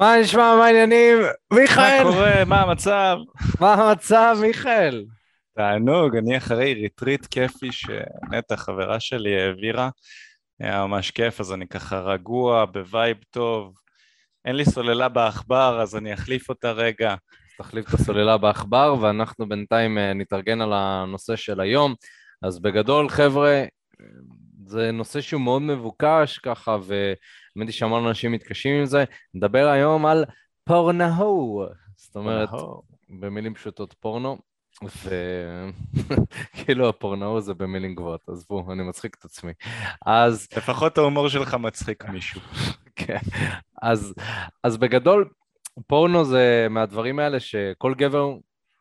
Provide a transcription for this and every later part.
מה נשמע, מה העניינים? מיכאל! מה קורה? מה המצב? מה המצב, מיכאל? תענוג, אני אחרי ריטריט כיפי שנטע, חברה שלי, העבירה. היה ממש כיף, אז אני ככה רגוע, ב vibe טוב. אין לי סוללה בעכבר, אז אני אחליף אותה רגע. תחליף את הסוללה בעכבר, ואנחנו בינתיים אה, נתארגן על הנושא של היום. אז בגדול, חבר'ה, זה נושא שהוא מאוד מבוקש ככה, והאמת היא שהמון אנשים מתקשים עם זה. נדבר היום על פורנהו, זאת אומרת, במילים פשוטות פורנו, וכאילו הפורנהו זה במילים גבוהות, עזבו, אני מצחיק את עצמי. אז... לפחות ההומור שלך מצחיק מישהו. כן, אז, אז בגדול, פורנו זה מהדברים האלה שכל גבר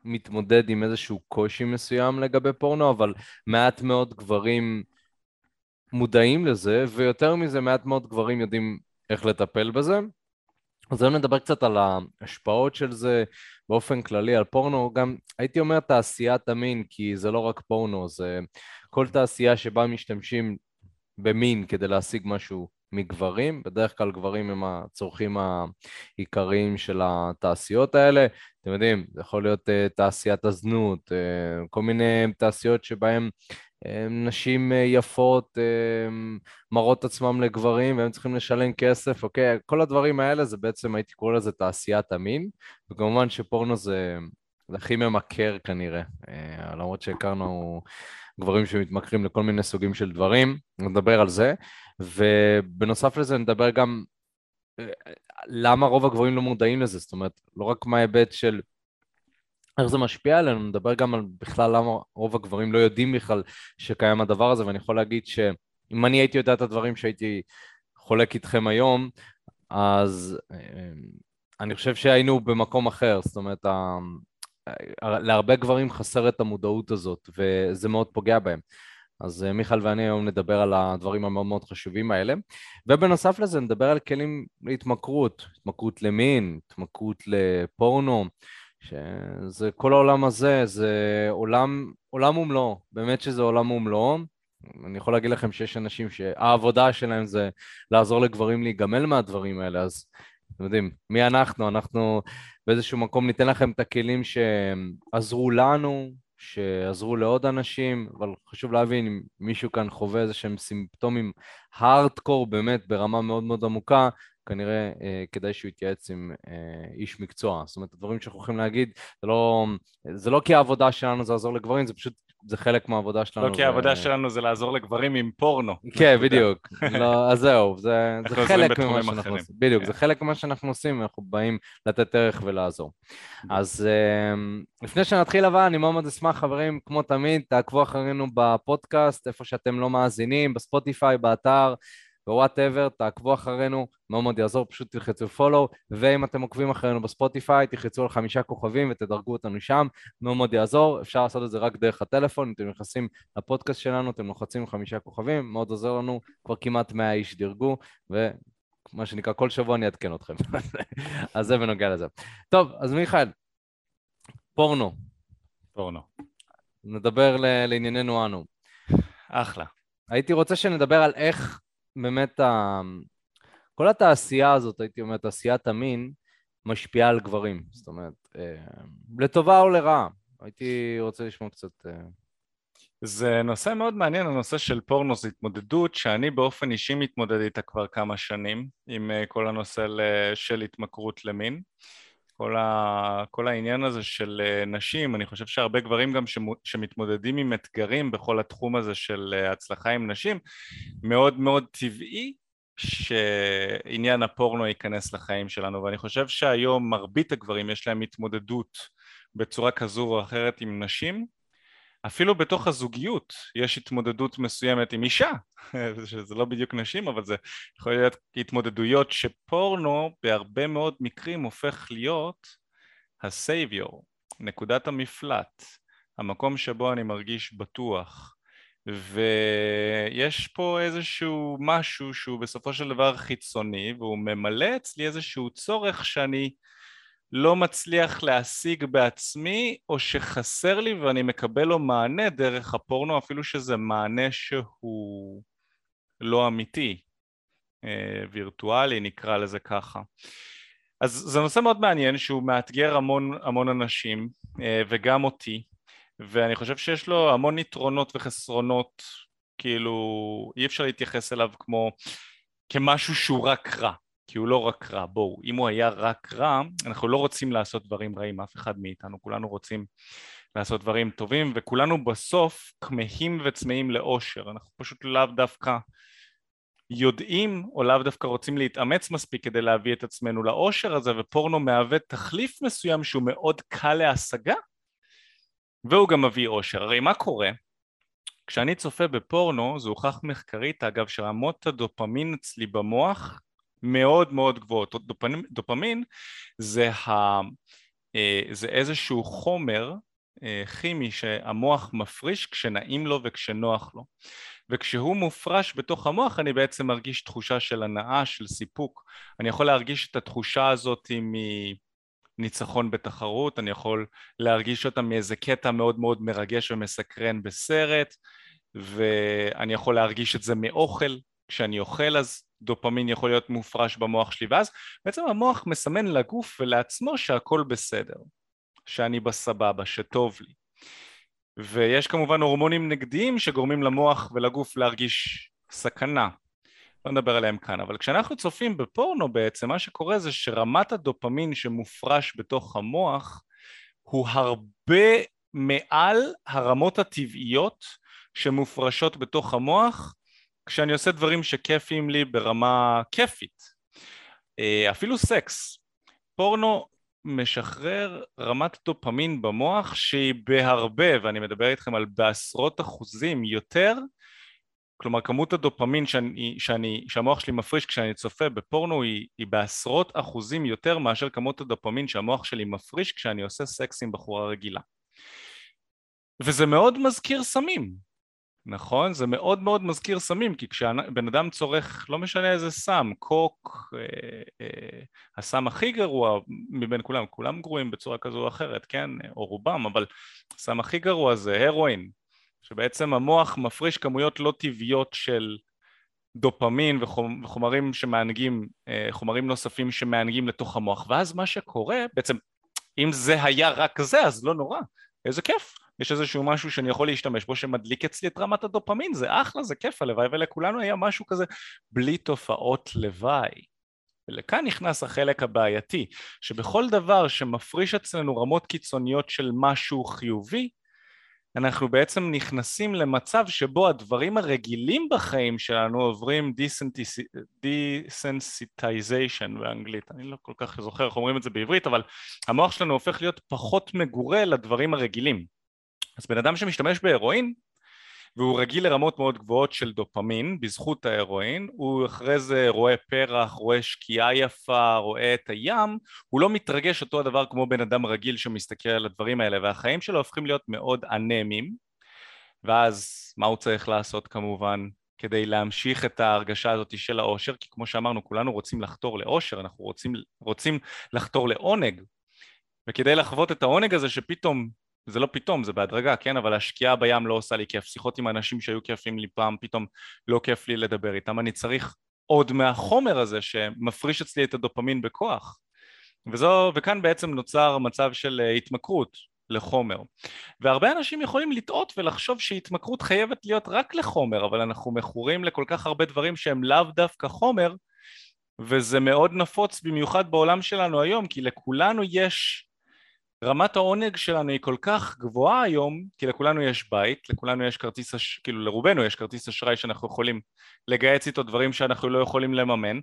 מתמודד עם איזשהו קושי מסוים לגבי פורנו, אבל מעט מאוד גברים מודעים לזה, ויותר מזה, מעט מאוד גברים יודעים איך לטפל בזה. אז היום נדבר קצת על ההשפעות של זה באופן כללי, על פורנו, גם הייתי אומר תעשיית המין, כי זה לא רק פורנו, זה כל תעשייה שבה משתמשים במין כדי להשיג משהו מגברים, בדרך כלל גברים הם הצורכים העיקריים של התעשיות האלה. אתם יודעים, זה יכול להיות uh, תעשיית הזנות, uh, כל מיני תעשיות שבהן נשים uh, יפות uh, מראות עצמם לגברים והם צריכים לשלם כסף, אוקיי? כל הדברים האלה זה בעצם, הייתי קורא לזה תעשיית המין, וכמובן שפורנו זה, זה הכי ממכר כנראה, uh, למרות שהכרנו גברים שמתמכרים לכל מיני סוגים של דברים, נדבר על זה. ובנוסף לזה נדבר גם אה, למה רוב הגבוהים לא מודעים לזה, זאת אומרת, לא רק מההיבט של איך זה משפיע עלינו, נדבר גם על בכלל למה רוב הגברים לא יודעים בכלל שקיים הדבר הזה, ואני יכול להגיד שאם אני הייתי יודע את הדברים שהייתי חולק איתכם היום, אז אה, אני חושב שהיינו במקום אחר, זאת אומרת, להרבה גברים חסר את המודעות הזאת, וזה מאוד פוגע בהם. אז אה, מיכל ואני היום נדבר על הדברים המאוד מאוד חשובים האלה. ובנוסף לזה נדבר על כלים להתמכרות, התמכרות למין, התמכרות לפורנו, שזה כל העולם הזה, זה עולם, עולם ומלואו, באמת שזה עולם ומלואו. אני יכול להגיד לכם שיש אנשים שהעבודה שלהם זה לעזור לגברים להיגמל מהדברים האלה, אז אתם יודעים, מי אנחנו? אנחנו באיזשהו מקום ניתן לכם את הכלים שעזרו לנו, שעזרו לעוד אנשים, אבל חשוב להבין אם מישהו כאן חווה איזה שהם סימפטומים הארדקור באמת ברמה מאוד מאוד עמוקה, כנראה אה, כדאי שהוא יתייעץ עם אה, איש מקצוע. זאת אומרת, הדברים שאנחנו יכולים להגיד, זה לא, זה לא כי העבודה שלנו זה לעזור לגברים, זה פשוט זה חלק מהעבודה שלנו. לא כי העבודה שלנו זה לעזור לגברים עם פורנו. כן, בדיוק. לא, אז זהו, זה, זה חלק ממה שאנחנו עושים. בדיוק, זה כן. חלק ממה שאנחנו עושים, אנחנו באים לתת ערך ולעזור. אז אמ, לפני שנתחיל אבל, אני מאוד מאוד אשמח, חברים, כמו תמיד, תעקבו אחרינו בפודקאסט, איפה שאתם לא מאזינים, בספוטיפיי, באתר. whatever, תעקבו אחרינו, מאוד מאוד יעזור, פשוט תלחצו follow, ואם אתם עוקבים אחרינו בספוטיפיי, תלחצו על חמישה כוכבים ותדרגו אותנו שם, מאוד מאוד יעזור, אפשר לעשות את זה רק דרך הטלפון, אם אתם נכנסים לפודקאסט שלנו, אתם לוחצים חמישה כוכבים, מאוד עוזר לנו, כבר כמעט 100 איש דירגו, ו... מה שנקרא, כל שבוע אני אעדכן אתכם. אז זה בנוגע לזה. טוב, אז מיכאל, פורנו. פורנו. נדבר לענייננו אנו. אחלה. הייתי רוצה שנדבר על איך באמת ה... כל התעשייה הזאת, הייתי אומר, תעשיית המין, משפיעה על גברים. זאת אומרת, אה, לטובה או לרעה. הייתי רוצה לשמוע קצת... אה... זה נושא מאוד מעניין, הנושא של פורנו זו התמודדות שאני באופן אישי מתמודד איתה כבר כמה שנים עם אה, כל הנושא של התמכרות למין. כל, ה, כל העניין הזה של אה, נשים, אני חושב שהרבה גברים גם שמתמודדים עם אתגרים בכל התחום הזה של אה, הצלחה עם נשים, מאוד מאוד טבעי שעניין הפורנו ייכנס לחיים שלנו, ואני חושב שהיום מרבית הגברים יש להם התמודדות בצורה כזו או אחרת עם נשים, אפילו בתוך הזוגיות יש התמודדות מסוימת עם אישה, שזה לא בדיוק נשים, אבל זה יכול להיות התמודדויות שפורנו בהרבה מאוד מקרים הופך להיות הסייביור, נקודת המפלט, המקום שבו אני מרגיש בטוח. ויש פה איזשהו משהו שהוא בסופו של דבר חיצוני והוא ממלא אצלי איזשהו צורך שאני לא מצליח להשיג בעצמי או שחסר לי ואני מקבל לו מענה דרך הפורנו אפילו שזה מענה שהוא לא אמיתי, אה, וירטואלי נקרא לזה ככה. אז זה נושא מאוד מעניין שהוא מאתגר המון המון אנשים וגם אותי ואני חושב שיש לו המון יתרונות וחסרונות כאילו אי אפשר להתייחס אליו כמו כמשהו שהוא רק רע כי הוא לא רק רע, בואו, אם הוא היה רק רע, אנחנו לא רוצים לעשות דברים רעים, אף אחד מאיתנו, כולנו רוצים לעשות דברים טובים, וכולנו בסוף כמהים וצמאים לאושר, אנחנו פשוט לאו דווקא יודעים או לאו דווקא רוצים להתאמץ מספיק כדי להביא את עצמנו לאושר הזה, ופורנו מהווה תחליף מסוים שהוא מאוד קל להשגה, והוא גם מביא אושר. הרי מה קורה? כשאני צופה בפורנו, זה הוכח מחקרית אגב שרמות הדופמין אצלי במוח מאוד מאוד גבוהות. דופמין, דופמין זה, ה, אה, זה איזשהו חומר אה, כימי שהמוח מפריש כשנעים לו וכשנוח לו. וכשהוא מופרש בתוך המוח אני בעצם מרגיש תחושה של הנאה, של סיפוק. אני יכול להרגיש את התחושה הזאת מניצחון בתחרות, אני יכול להרגיש אותה מאיזה קטע מאוד מאוד מרגש ומסקרן בסרט, ואני יכול להרגיש את זה מאוכל, כשאני אוכל אז דופמין יכול להיות מופרש במוח שלי ואז בעצם המוח מסמן לגוף ולעצמו שהכל בסדר, שאני בסבבה, שטוב לי. ויש כמובן הורמונים נגדיים שגורמים למוח ולגוף להרגיש סכנה. לא נדבר עליהם כאן, אבל כשאנחנו צופים בפורנו בעצם מה שקורה זה שרמת הדופמין שמופרש בתוך המוח הוא הרבה מעל הרמות הטבעיות שמופרשות בתוך המוח כשאני עושה דברים שכיפים לי ברמה כיפית, אה, אפילו סקס, פורנו משחרר רמת דופמין במוח שהיא בהרבה, ואני מדבר איתכם על בעשרות אחוזים יותר, כלומר כמות הדופמין שאני, שאני, שהמוח שלי מפריש כשאני צופה בפורנו היא, היא בעשרות אחוזים יותר מאשר כמות הדופמין שהמוח שלי מפריש כשאני עושה סקס עם בחורה רגילה. וזה מאוד מזכיר סמים, נכון? זה מאוד מאוד מזכיר סמים, כי כשבן אדם צורך, לא משנה איזה סם, קוק, אה, אה, הסם הכי גרוע מבין כולם, כולם גרועים בצורה כזו או אחרת, כן? או רובם, אבל הסם הכי גרוע זה הרואין, שבעצם המוח מפריש כמויות לא טבעיות של דופמין וחומרים שמענגים, אה, חומרים נוספים שמענגים לתוך המוח, ואז מה שקורה, בעצם אם זה היה רק זה, אז לא נורא, איזה כיף. יש איזשהו משהו שאני יכול להשתמש בו שמדליק אצלי את רמת הדופמין, זה אחלה, זה כיף, הלוואי ולכולנו היה משהו כזה בלי תופעות לוואי. ולכאן נכנס החלק הבעייתי, שבכל דבר שמפריש אצלנו רמות קיצוניות של משהו חיובי, אנחנו בעצם נכנסים למצב שבו הדברים הרגילים בחיים שלנו עוברים desensitization באנגלית, אני לא כל כך זוכר איך אומרים את זה בעברית, אבל המוח שלנו הופך להיות פחות מגורה לדברים הרגילים. אז בן אדם שמשתמש בהרואין והוא רגיל לרמות מאוד גבוהות של דופמין בזכות ההרואין, הוא אחרי זה רואה פרח, רואה שקיעה יפה, רואה את הים, הוא לא מתרגש אותו הדבר כמו בן אדם רגיל שמסתכל על הדברים האלה והחיים שלו הופכים להיות מאוד אנמיים. ואז מה הוא צריך לעשות כמובן? כדי להמשיך את ההרגשה הזאת של האושר כי כמו שאמרנו כולנו רוצים לחתור לאושר, אנחנו רוצים, רוצים לחתור לעונג. וכדי לחוות את העונג הזה שפתאום זה לא פתאום, זה בהדרגה, כן? אבל השקיעה בים לא עושה לי כיף. שיחות עם אנשים שהיו כיפים לי פעם, פתאום לא כיף לי לדבר איתם. אני צריך עוד מהחומר הזה שמפריש אצלי את הדופמין בכוח. וזו, וכאן בעצם נוצר מצב של אה, התמכרות לחומר. והרבה אנשים יכולים לטעות ולחשוב שהתמכרות חייבת להיות רק לחומר, אבל אנחנו מכורים לכל כך הרבה דברים שהם לאו דווקא חומר, וזה מאוד נפוץ במיוחד בעולם שלנו היום, כי לכולנו יש רמת העונג שלנו היא כל כך גבוהה היום, כי לכולנו יש בית, לכולנו יש כרטיס, כאילו לרובנו יש כרטיס אשראי שאנחנו יכולים לגייץ איתו דברים שאנחנו לא יכולים לממן.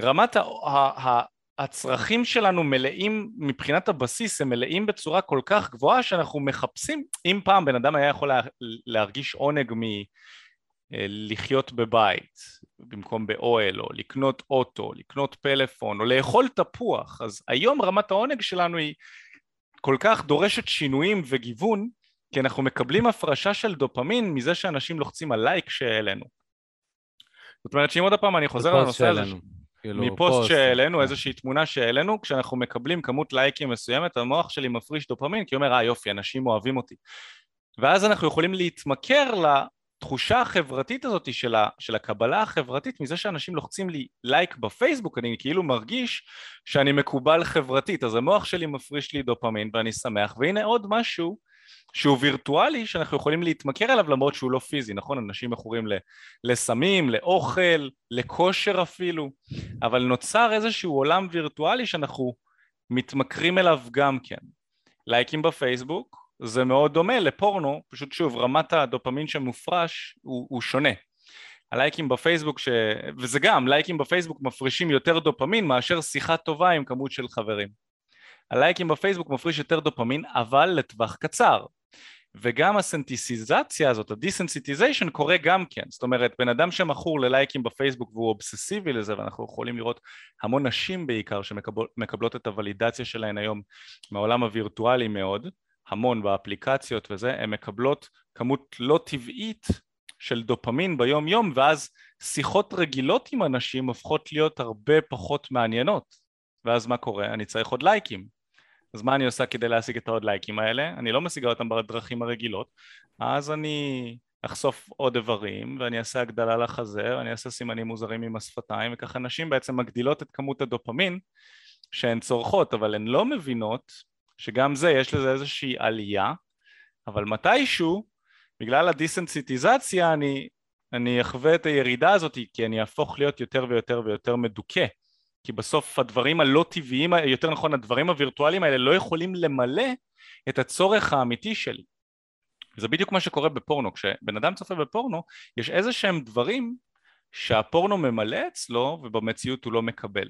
רמת ה- ה- הצרכים שלנו מלאים, מבחינת הבסיס הם מלאים בצורה כל כך גבוהה שאנחנו מחפשים, אם פעם בן אדם היה יכול לה, להרגיש עונג מלחיות אה, בבית במקום באוהל, או לקנות אוטו, לקנות פלאפון, או לאכול תפוח, אז היום רמת העונג שלנו היא כל כך דורשת שינויים וגיוון, כי אנחנו מקבלים הפרשה של דופמין מזה שאנשים לוחצים על לייק שהעלינו. זאת אומרת שאם עוד פעם אני חוזר לנושא הזה, כאילו, מפוסט שהעלינו, כן. איזושהי תמונה שהעלינו, כשאנחנו מקבלים כמות לייקים מסוימת, המוח שלי מפריש דופמין, כי הוא אומר, אה יופי, אנשים אוהבים אותי. ואז אנחנו יכולים להתמכר התחושה החברתית הזאת של, ה, של הקבלה החברתית, מזה שאנשים לוחצים לי לייק בפייסבוק, אני כאילו מרגיש שאני מקובל חברתית, אז המוח שלי מפריש לי דופמין ואני שמח, והנה עוד משהו שהוא וירטואלי שאנחנו יכולים להתמכר אליו למרות שהוא לא פיזי, נכון? אנשים מכורים לסמים, לאוכל, לכושר אפילו, אבל נוצר איזשהו עולם וירטואלי שאנחנו מתמכרים אליו גם כן. לייקים בפייסבוק, זה מאוד דומה לפורנו, פשוט שוב, רמת הדופמין שמופרש הוא, הוא שונה. הלייקים בפייסבוק, ש... וזה גם, לייקים בפייסבוק מפרישים יותר דופמין מאשר שיחה טובה עם כמות של חברים. הלייקים בפייסבוק מפריש יותר דופמין, אבל לטווח קצר. וגם הסנטיסיזציה הזאת, ה desensitization קורה גם כן, זאת אומרת בן אדם שמכור ללייקים בפייסבוק והוא אובססיבי לזה ואנחנו יכולים לראות המון נשים בעיקר שמקבלות את ה validation שלהן היום מהעולם הווירטואלי מאוד, המון באפליקציות וזה, הן מקבלות כמות לא טבעית של דופמין ביום יום ואז שיחות רגילות עם אנשים הופכות להיות הרבה פחות מעניינות ואז מה קורה? אני צריך עוד לייקים אז מה אני עושה כדי להשיג את העוד לייקים האלה? אני לא משיגה אותם בדרכים הרגילות אז אני אחשוף עוד איברים ואני אעשה הגדלה לחזה ואני אעשה סימנים מוזרים עם השפתיים וככה נשים בעצם מגדילות את כמות הדופמין שהן צורכות אבל הן לא מבינות שגם זה יש לזה איזושהי עלייה אבל מתישהו בגלל הדיסנסיטיזציה אני, אני אחווה את הירידה הזאת כי אני אהפוך להיות יותר ויותר ויותר מדוכא כי בסוף הדברים הלא טבעיים, יותר נכון הדברים הווירטואליים האלה לא יכולים למלא את הצורך האמיתי שלי. זה בדיוק מה שקורה בפורנו, כשבן אדם צופה בפורנו יש איזה שהם דברים שהפורנו ממלא אצלו ובמציאות הוא לא מקבל.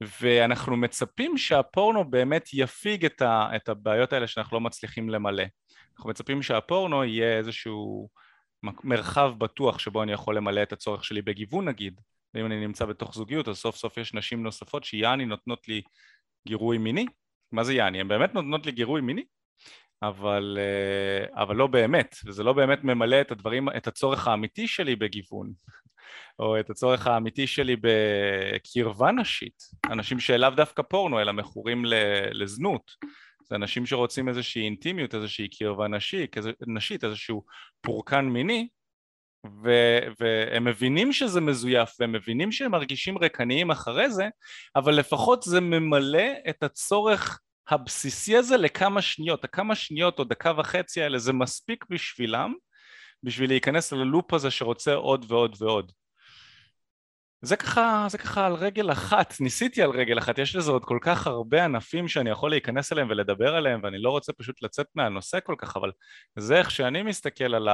ואנחנו מצפים שהפורנו באמת יפיג את, ה, את הבעיות האלה שאנחנו לא מצליחים למלא. אנחנו מצפים שהפורנו יהיה איזשהו מרחב בטוח שבו אני יכול למלא את הצורך שלי בגיוון נגיד, ואם אני נמצא בתוך זוגיות אז סוף סוף יש נשים נוספות שיעני נותנות לי גירוי מיני. מה זה יעני? הן באמת נותנות לי גירוי מיני? אבל, אה, אבל לא באמת, וזה לא באמת ממלא את הדברים, את הצורך האמיתי שלי בגיוון, או את הצורך האמיתי שלי בקרבה נשית, אנשים שלאו דווקא פורנו אלא מכורים לזנות, זה אנשים שרוצים איזושהי אינטימיות, איזושהי קרבה נשית, נשית איזשהו פורקן מיני, ו- והם מבינים שזה מזויף והם מבינים שהם מרגישים ריקניים אחרי זה, אבל לפחות זה ממלא את הצורך הבסיסי הזה לכמה שניות, הכמה שניות או דקה וחצי האלה זה מספיק בשבילם בשביל להיכנס ללופ הזה שרוצה עוד ועוד ועוד. זה ככה, זה ככה על רגל אחת, ניסיתי על רגל אחת, יש לזה עוד כל כך הרבה ענפים שאני יכול להיכנס אליהם ולדבר עליהם ואני לא רוצה פשוט לצאת מהנושא כל כך, אבל זה איך שאני מסתכל על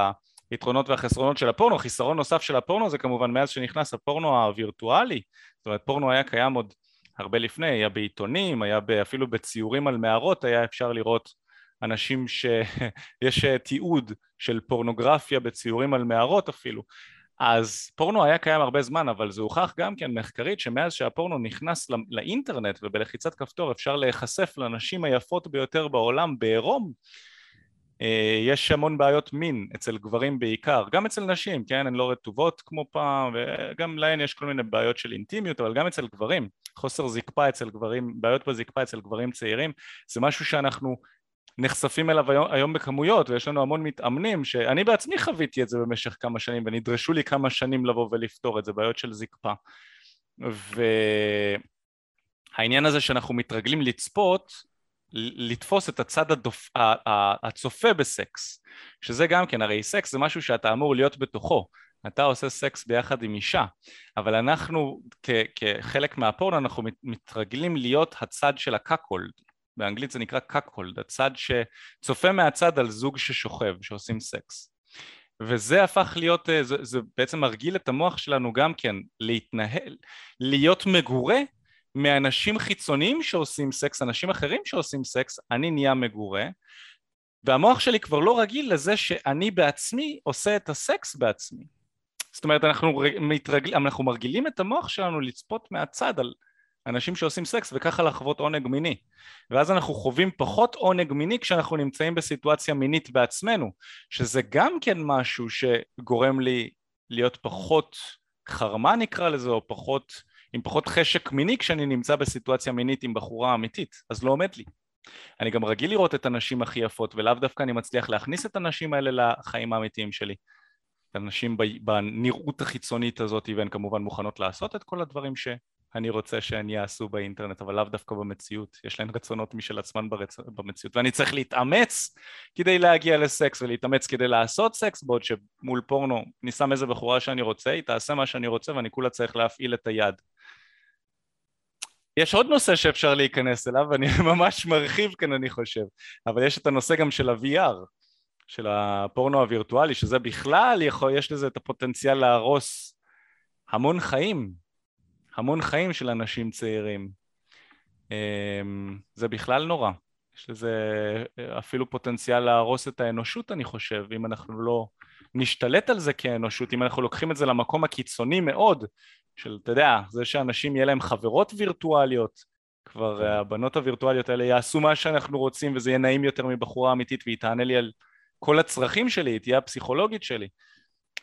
היתרונות והחסרונות של הפורנו, חיסרון נוסף של הפורנו זה כמובן מאז שנכנס הפורנו הווירטואלי, זאת אומרת פורנו היה קיים עוד הרבה לפני, היה בעיתונים, היה אפילו בציורים על מערות היה אפשר לראות אנשים שיש תיעוד של פורנוגרפיה בציורים על מערות אפילו. אז פורנו היה קיים הרבה זמן אבל זה הוכח גם כן מחקרית שמאז שהפורנו נכנס לא, לאינטרנט ובלחיצת כפתור אפשר להיחשף לנשים היפות ביותר בעולם בעירום אה, יש המון בעיות מין אצל גברים בעיקר, גם אצל נשים, כן, הן לא רטובות כמו פעם וגם להן יש כל מיני בעיות של אינטימיות אבל גם אצל גברים, חוסר זקפה אצל גברים, בעיות בזקפה אצל גברים צעירים זה משהו שאנחנו נחשפים אליו היום, היום בכמויות ויש לנו המון מתאמנים שאני בעצמי חוויתי את זה במשך כמה שנים ונדרשו לי כמה שנים לבוא ולפתור את זה, בעיות של זקפה. והעניין הזה שאנחנו מתרגלים לצפות לתפוס את הצד הדופ... הצופה בסקס שזה גם כן, הרי סקס זה משהו שאתה אמור להיות בתוכו. אתה עושה סקס ביחד עם אישה. אבל אנחנו כ- כחלק מהפורנו אנחנו מתרגלים להיות הצד של ה cuckold באנגלית זה נקרא cuckold, הצד שצופה מהצד על זוג ששוכב, שעושים סקס. וזה הפך להיות, אה, זה, זה בעצם מרגיל את המוח שלנו גם כן להתנהל, להיות מגורה מאנשים חיצוניים שעושים סקס, אנשים אחרים שעושים סקס, אני נהיה מגורה, והמוח שלי כבר לא רגיל לזה שאני בעצמי עושה את הסקס בעצמי. זאת אומרת, אנחנו, מתרגל, אנחנו מרגילים את המוח שלנו לצפות מהצד על אנשים שעושים סקס וככה לחוות עונג מיני. ואז אנחנו חווים פחות עונג מיני כשאנחנו נמצאים בסיטואציה מינית בעצמנו שזה גם כן משהו שגורם לי להיות פחות חרמה נקרא לזה או פחות עם פחות חשק מיני כשאני נמצא בסיטואציה מינית עם בחורה אמיתית. אז לא עומד לי. אני גם רגיל לראות את הנשים הכי יפות ולאו דווקא אני מצליח להכניס את הנשים האלה לחיים האמיתיים שלי. הנשים בנראות החיצונית הזאת והן כמובן מוכנות לעשות את כל הדברים שאני רוצה שהן יעשו באינטרנט אבל לאו דווקא במציאות. יש להן רצונות משל עצמן ברצ... במציאות. ואני צריך להתאמץ כדי להגיע לסקס ולהתאמץ כדי לעשות סקס בעוד שמול פורנו אני שם איזה בחורה שאני רוצה היא תעשה מה שאני רוצה ואני כולה צריך להפעיל את היד. יש עוד נושא שאפשר להיכנס אליו ואני ממש מרחיב כאן אני חושב. אבל יש את הנושא גם של ה-VR של הפורנו הווירטואלי שזה בכלל יכול, יש לזה את הפוטנציאל להרוס המון חיים המון חיים של אנשים צעירים. אמ, זה בכלל נורא. יש לזה אפילו פוטנציאל להרוס את האנושות אני חושב אם אנחנו לא נשתלט על זה כאנושות אם אנחנו לוקחים את זה למקום הקיצוני מאוד של, אתה יודע, זה שאנשים יהיה להם חברות וירטואליות, כבר כן. הבנות הווירטואליות האלה יעשו מה שאנחנו רוצים וזה יהיה נעים יותר מבחורה אמיתית והיא תענה לי על כל הצרכים שלי, היא תהיה הפסיכולוגית שלי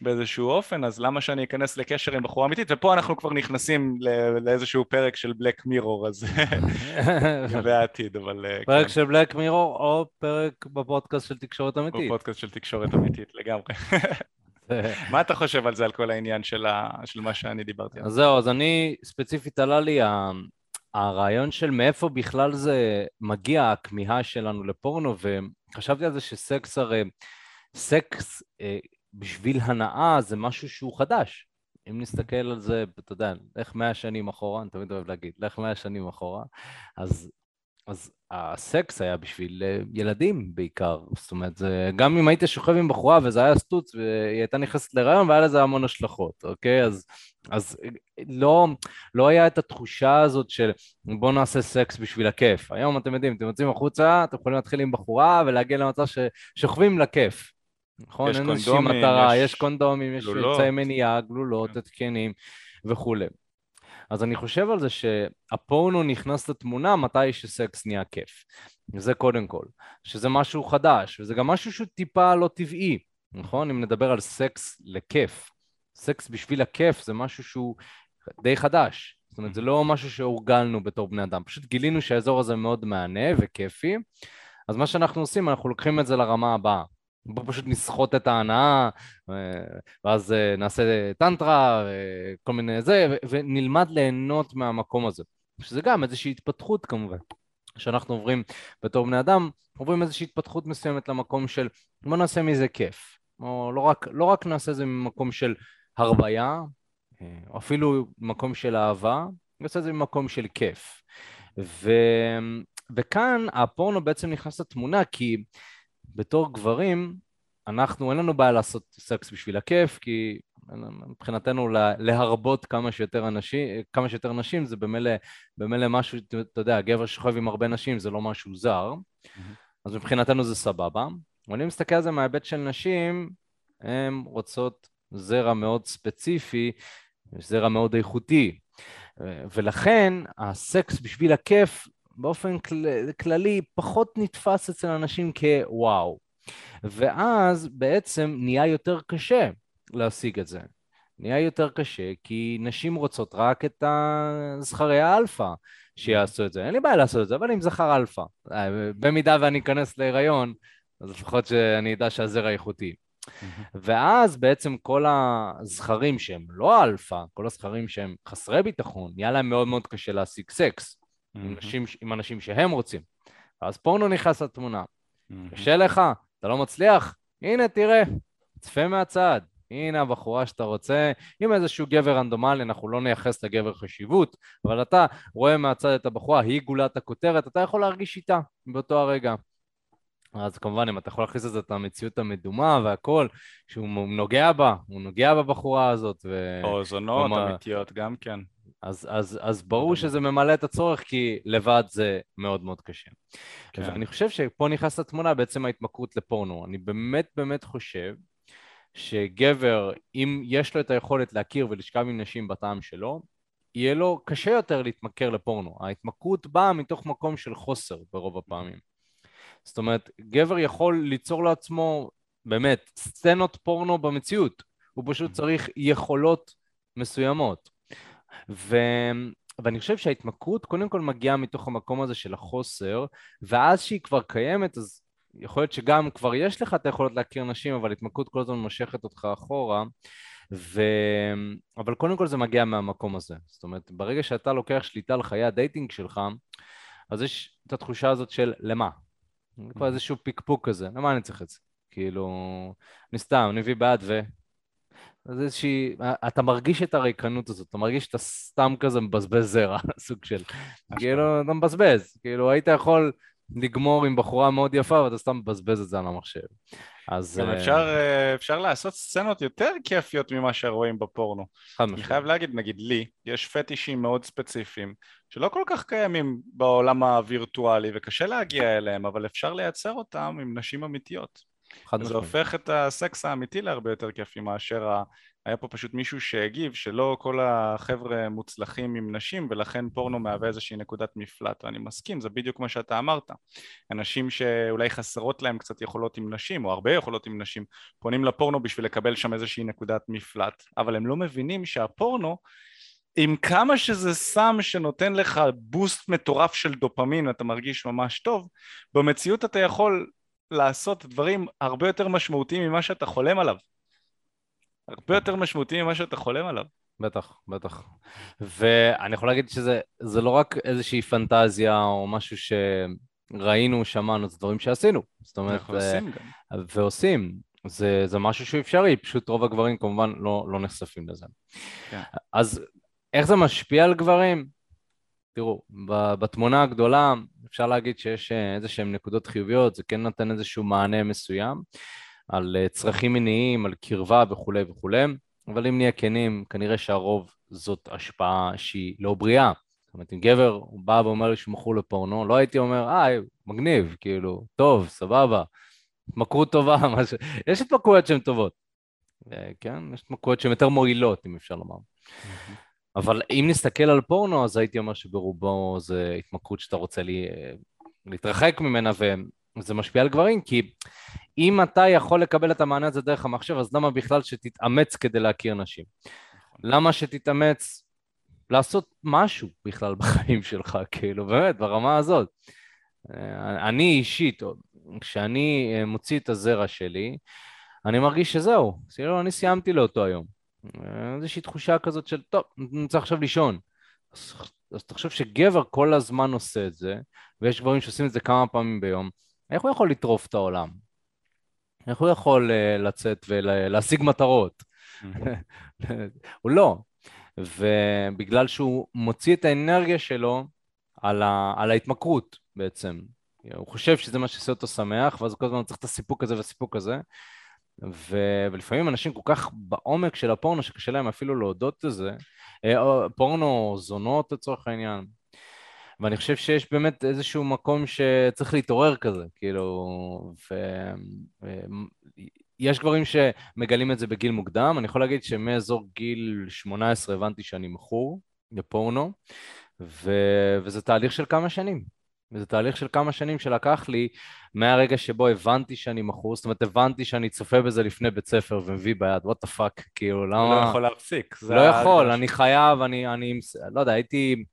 באיזשהו אופן, אז למה שאני אכנס לקשר עם בחורה אמיתית? ופה אנחנו כבר נכנסים לאיזשהו פרק של בלק מירור, אז לגבי העתיד, אבל... אה, פרק כן. של בלק מירור או פרק בפודקאסט של תקשורת אמיתית. בפודקאסט של תקשורת אמיתית, לגמרי. מה אתה חושב על זה, על כל העניין של, ה... של מה שאני דיברתי עליו? אז זהו, אז אני, ספציפית עלה לי ה... הרעיון של מאיפה בכלל זה מגיע, הכמיהה שלנו לפורנו, וחשבתי על זה שסקס הרי, סקס אה, בשביל הנאה זה משהו שהוא חדש. אם נסתכל על זה, אתה יודע, לך מאה שנים אחורה, אני תמיד אוהב להגיד, לך מאה שנים אחורה, אז אז הסקס היה בשביל אה, ילדים בעיקר, זאת אומרת, זה, גם אם היית שוכב עם בחורה וזה היה סטוץ והיא הייתה נכנסת להיריון והיה לזה המון השלכות, אוקיי? אז, אז לא, לא היה את התחושה הזאת של בוא נעשה סקס בשביל הכיף. היום אתם יודעים, אתם יוצאים החוצה, אתם יכולים להתחיל עם בחורה ולהגיע למצב ששוכבים לכיף. נכון? יש קונדומים, מטרה, יש, יש קונדומים, יש אמצעי מניעה, גלולות, כן. התקנים וכולי. אז אני חושב על זה שהפורנו נכנס לתמונה מתי שסקס נהיה כיף. זה קודם כל. שזה משהו חדש, וזה גם משהו שהוא טיפה לא טבעי, נכון? אם נדבר על סקס לכיף. סקס בשביל הכיף זה משהו שהוא די חדש. זאת אומרת, זה לא משהו שהורגלנו בתור בני אדם. פשוט גילינו שהאזור הזה מאוד מהנה וכיפי. אז מה שאנחנו עושים, אנחנו לוקחים את זה לרמה הבאה. בוא פשוט נסחוט את ההנאה, ואז אה, נעשה טנטרה, כל מיני זה, ונלמד ליהנות מהמקום הזה. שזה גם איזושהי התפתחות כמובן. שאנחנו עוברים בתור בני אדם, עוברים איזושהי התפתחות מסוימת למקום של בוא נעשה מזה כיף. או לא רק, לא רק נעשה זה ממקום של הרוויה, או אפילו מקום של אהבה, נעשה זה ממקום של כיף. ו... וכאן הפורנו בעצם נכנס לתמונה כי בתור גברים, אנחנו, אין לנו בעיה לעשות סקס בשביל הכיף, כי מבחינתנו להרבות כמה שיותר אנשים, כמה שיותר נשים זה במילא, במילא משהו, אתה יודע, גבר שוכב עם הרבה נשים זה לא משהו זר, mm-hmm. אז מבחינתנו זה סבבה. אבל אני מסתכל על זה מההיבט של נשים, הן רוצות זרע מאוד ספציפי, זרע מאוד איכותי. ולכן הסקס בשביל הכיף באופן כל, כללי פחות נתפס אצל אנשים כוואו. ואז בעצם נהיה יותר קשה להשיג את זה. נהיה יותר קשה כי נשים רוצות רק את הזכרי האלפא שיעשו את זה. אין לי בעיה לעשות את זה, אבל עם זכר אלפא. במידה ואני אכנס להיריון, אז לפחות שאני אדע שהזרע איכותי. ואז בעצם כל הזכרים שהם לא אלפא, כל הזכרים שהם חסרי ביטחון, נהיה להם מאוד מאוד קשה להשיג סקס. עם, אנשים, עם אנשים שהם רוצים. אז פורנו נכנס לתמונה. קשה לך? אתה לא מצליח? הנה, תראה, צפה מהצד. הנה הבחורה שאתה רוצה, עם איזשהו גבר רנדומלי, אנחנו לא נייחס לגבר חשיבות, אבל אתה רואה מהצד את הבחורה, היא גולת הכותרת, אתה יכול להרגיש איתה באותו הרגע. אז כמובן, אם אתה יכול להכניס את זה את המציאות המדומה והכל, שהוא נוגע בה, הוא נוגע בבחורה הזאת. ו... או זונות אמיתיות גם כן. אז, אז, אז ברור שזה ממלא את הצורך, כי לבד זה מאוד מאוד קשה. כן. ואני חושב שפה נכנס לתמונה בעצם ההתמכרות לפורנו. אני באמת באמת חושב שגבר, אם יש לו את היכולת להכיר ולשכב עם נשים בטעם שלו, יהיה לו קשה יותר להתמכר לפורנו. ההתמכרות באה מתוך מקום של חוסר ברוב הפעמים. זאת אומרת, גבר יכול ליצור לעצמו באמת סצנות פורנו במציאות, הוא פשוט צריך יכולות מסוימות. ו... ואני חושב שההתמכרות קודם כל מגיעה מתוך המקום הזה של החוסר, ואז שהיא כבר קיימת, אז יכול להיות שגם כבר יש לך את היכולת להכיר נשים, אבל התמכרות כל הזמן מושכת אותך אחורה. ו... אבל קודם כל זה מגיע מהמקום הזה. זאת אומרת, ברגע שאתה לוקח שליטה על חיי ה dating שלך, אז יש את התחושה הזאת של למה? כבר איזשהו פיקפוק כזה, למה אני צריך את זה? כאילו, אני סתם, אני מביא ביד ו... אז איזושהי, אתה מרגיש את הריקנות הזאת, אתה מרגיש שאתה סתם כזה מבזבז זרע, סוג של, כאילו, אתה מבזבז, כאילו, היית יכול לגמור עם בחורה מאוד יפה ואתה סתם מבזבז את זה על המחשב. אז... גם אפשר, אה, אפשר לעשות סצנות יותר כיפיות ממה שרואים בפורנו. אני חייב להגיד, נגיד לי, יש פטישים מאוד ספציפיים, שלא כל כך קיימים בעולם הווירטואלי וקשה להגיע אליהם, אבל אפשר לייצר אותם עם נשים אמיתיות. זה הופך את הסקס האמיתי להרבה יותר כיפי מאשר ה... היה פה פשוט מישהו שהגיב שלא כל החבר'ה מוצלחים עם נשים ולכן פורנו מהווה איזושהי נקודת מפלט ואני מסכים, זה בדיוק מה שאתה אמרת. אנשים שאולי חסרות להם קצת יכולות עם נשים או הרבה יכולות עם נשים פונים לפורנו בשביל לקבל שם איזושהי נקודת מפלט אבל הם לא מבינים שהפורנו עם כמה שזה סם שנותן לך בוסט מטורף של דופמין אתה מרגיש ממש טוב במציאות אתה יכול לעשות דברים הרבה יותר משמעותיים ממה שאתה חולם עליו. הרבה יותר משמעותי ממה שאתה חולם עליו. בטח, בטח. ואני יכול להגיד שזה לא רק איזושהי פנטזיה או משהו שראינו, שמענו, זה דברים שעשינו. זאת אומרת... אנחנו עושים גם. ועושים. זה, זה משהו שהוא אפשרי, פשוט רוב הגברים כמובן לא, לא נחשפים לזה. כן. אז איך זה משפיע על גברים? תראו, בתמונה הגדולה אפשר להגיד שיש אה, איזה שהן נקודות חיוביות, זה כן נותן איזשהו מענה מסוים על אה, צרכים מיניים, על קרבה וכולי וכולי, אבל אם נהיה כנים, כנראה שהרוב זאת השפעה שהיא לא בריאה. זאת אומרת, אם גבר בא ואומר לי שהוא מכור לפורנו, לא הייתי אומר, אה, מגניב, כאילו, טוב, סבבה, התמכרות טובה, ש... יש התמכרויות שהן טובות, אה, כן? יש התמכרויות שהן יותר מועילות, אם אפשר לומר. אבל אם נסתכל על פורנו, אז הייתי אומר שברובו זה התמכרות שאתה רוצה לי, להתרחק ממנה, וזה משפיע על גברים, כי אם אתה יכול לקבל את המענה הזה דרך המחשב, אז למה בכלל שתתאמץ כדי להכיר נשים? למה שתתאמץ לעשות משהו בכלל בחיים שלך, כאילו, באמת, ברמה הזאת. אני אישית, כשאני מוציא את הזרע שלי, אני מרגיש שזהו, כאילו, אני סיימתי לאותו היום. איזושהי תחושה כזאת של, טוב, אני צריך עכשיו לישון. אז, אז תחשוב שגבר כל הזמן עושה את זה, ויש גברים שעושים את זה כמה פעמים ביום, איך הוא יכול לטרוף את העולם? איך הוא יכול uh, לצאת ולהשיג מטרות? הוא לא. ובגלל שהוא מוציא את האנרגיה שלו על, ה, על ההתמכרות בעצם. הוא חושב שזה מה שעושה אותו שמח, ואז כל הזמן צריך את הסיפוק הזה והסיפוק הזה, ו... ולפעמים אנשים כל כך בעומק של הפורנו שקשה להם אפילו להודות לזה, אה, פורנו זונות לצורך העניין. ואני חושב שיש באמת איזשהו מקום שצריך להתעורר כזה, כאילו, ויש גברים שמגלים את זה בגיל מוקדם, אני יכול להגיד שמאזור גיל 18 הבנתי שאני מכור לפורנו, ו... וזה תהליך של כמה שנים. וזה תהליך של כמה שנים שלקח לי מהרגע שבו הבנתי שאני מכור, זאת אומרת, הבנתי שאני צופה בזה לפני בית ספר ומביא ביד, what the fuck, כאילו, למה... לא יכול להפסיק. לא יכול, אני חייב, אני, אני, לא יודע, הייתי...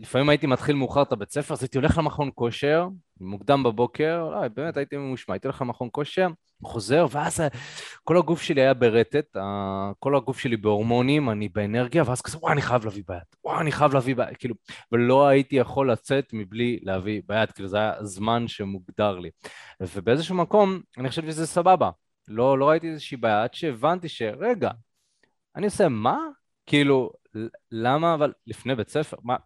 לפעמים הייתי מתחיל מאוחר את הבית ספר, אז הייתי הולך למכון כושר, מוקדם בבוקר, לא, באמת הייתי ממושמע, הייתי הולך למכון כושר, חוזר, ואז כל הגוף שלי היה ברטט, כל הגוף שלי בהורמונים, אני באנרגיה, ואז כזה, וואי, אני חייב להביא ביד, וואי, אני חייב להביא ביד, כאילו, ולא הייתי יכול לצאת מבלי להביא ביד, כאילו, זה היה זמן שמוגדר לי. ובאיזשהו מקום, אני חושב שזה סבבה. לא, לא ראיתי איזושהי בעיה, עד שהבנתי שרגע, אני עושה מה? כאילו, למה אבל לפני בית ספר? מה?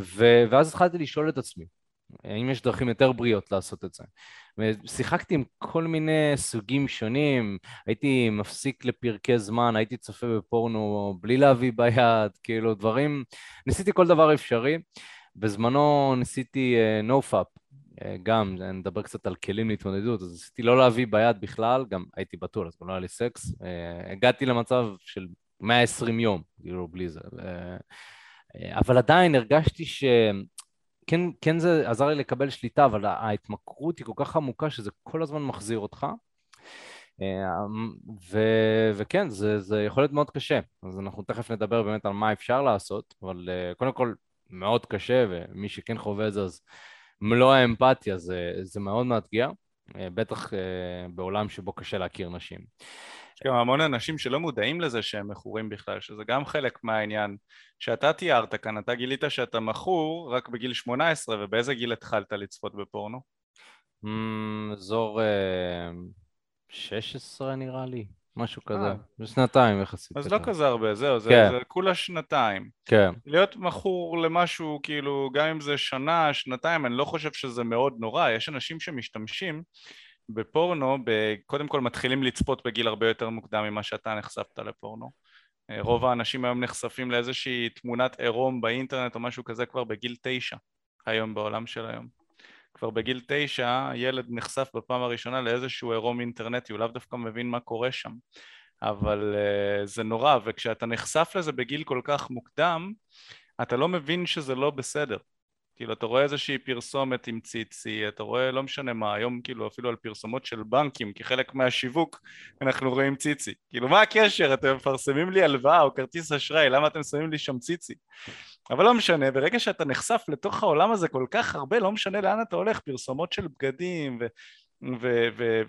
ו- ואז התחלתי לשאול את עצמי, האם יש דרכים יותר בריאות לעשות את זה? ושיחקתי עם כל מיני סוגים שונים, הייתי מפסיק לפרקי זמן, הייתי צופה בפורנו בלי להביא ביד, כאילו דברים, ניסיתי כל דבר אפשרי. בזמנו ניסיתי uh, NoFap, uh, גם, נדבר קצת על כלים להתמודדות, אז ניסיתי לא להביא ביד בכלל, גם הייתי בתול, אז גם לא היה לי סקס. Uh, הגעתי למצב של 120 יום, כאילו, בלי זה. ו... אבל עדיין הרגשתי ש... כן, כן זה עזר לי לקבל שליטה, אבל ההתמכרות היא כל כך עמוקה שזה כל הזמן מחזיר אותך. ו, וכן, זה, זה יכול להיות מאוד קשה. אז אנחנו תכף נדבר באמת על מה אפשר לעשות, אבל קודם כל, מאוד קשה, ומי שכן חווה את זה, אז מלוא האמפתיה, זה, זה מאוד מאתגר, בטח בעולם שבו קשה להכיר נשים. יש גם המון אנשים שלא מודעים לזה שהם מכורים בכלל, שזה גם חלק מהעניין שאתה תיארת כאן, אתה גילית שאתה מכור רק בגיל 18, ובאיזה גיל התחלת לצפות בפורנו? אזור 16 נראה לי. משהו אה. כזה, זה שנתיים יחסית. אז לא כזה הרבה, זהו, זה, כן. זה כולה שנתיים. כן. להיות מכור למשהו, כאילו, גם אם זה שנה, שנתיים, אני לא חושב שזה מאוד נורא. יש אנשים שמשתמשים בפורנו, קודם כל מתחילים לצפות בגיל הרבה יותר מוקדם ממה שאתה נחשפת לפורנו. אה, רוב האנשים היום נחשפים לאיזושהי תמונת עירום באינטרנט או משהו כזה כבר בגיל תשע, היום בעולם של היום. כבר בגיל תשע ילד נחשף בפעם הראשונה לאיזשהו עירום אינטרנטי, הוא לאו דווקא מבין מה קורה שם, אבל uh, זה נורא, וכשאתה נחשף לזה בגיל כל כך מוקדם, אתה לא מבין שזה לא בסדר. כאילו, אתה רואה איזושהי פרסומת עם ציצי, אתה רואה לא משנה מה, היום כאילו אפילו על פרסומות של בנקים, כחלק מהשיווק אנחנו רואים ציצי. כאילו, מה הקשר? אתם מפרסמים לי הלוואה או כרטיס אשראי, למה אתם שמים לי שם ציצי? אבל לא משנה, ברגע שאתה נחשף לתוך העולם הזה כל כך הרבה, לא משנה לאן אתה הולך, פרסומות של בגדים ו...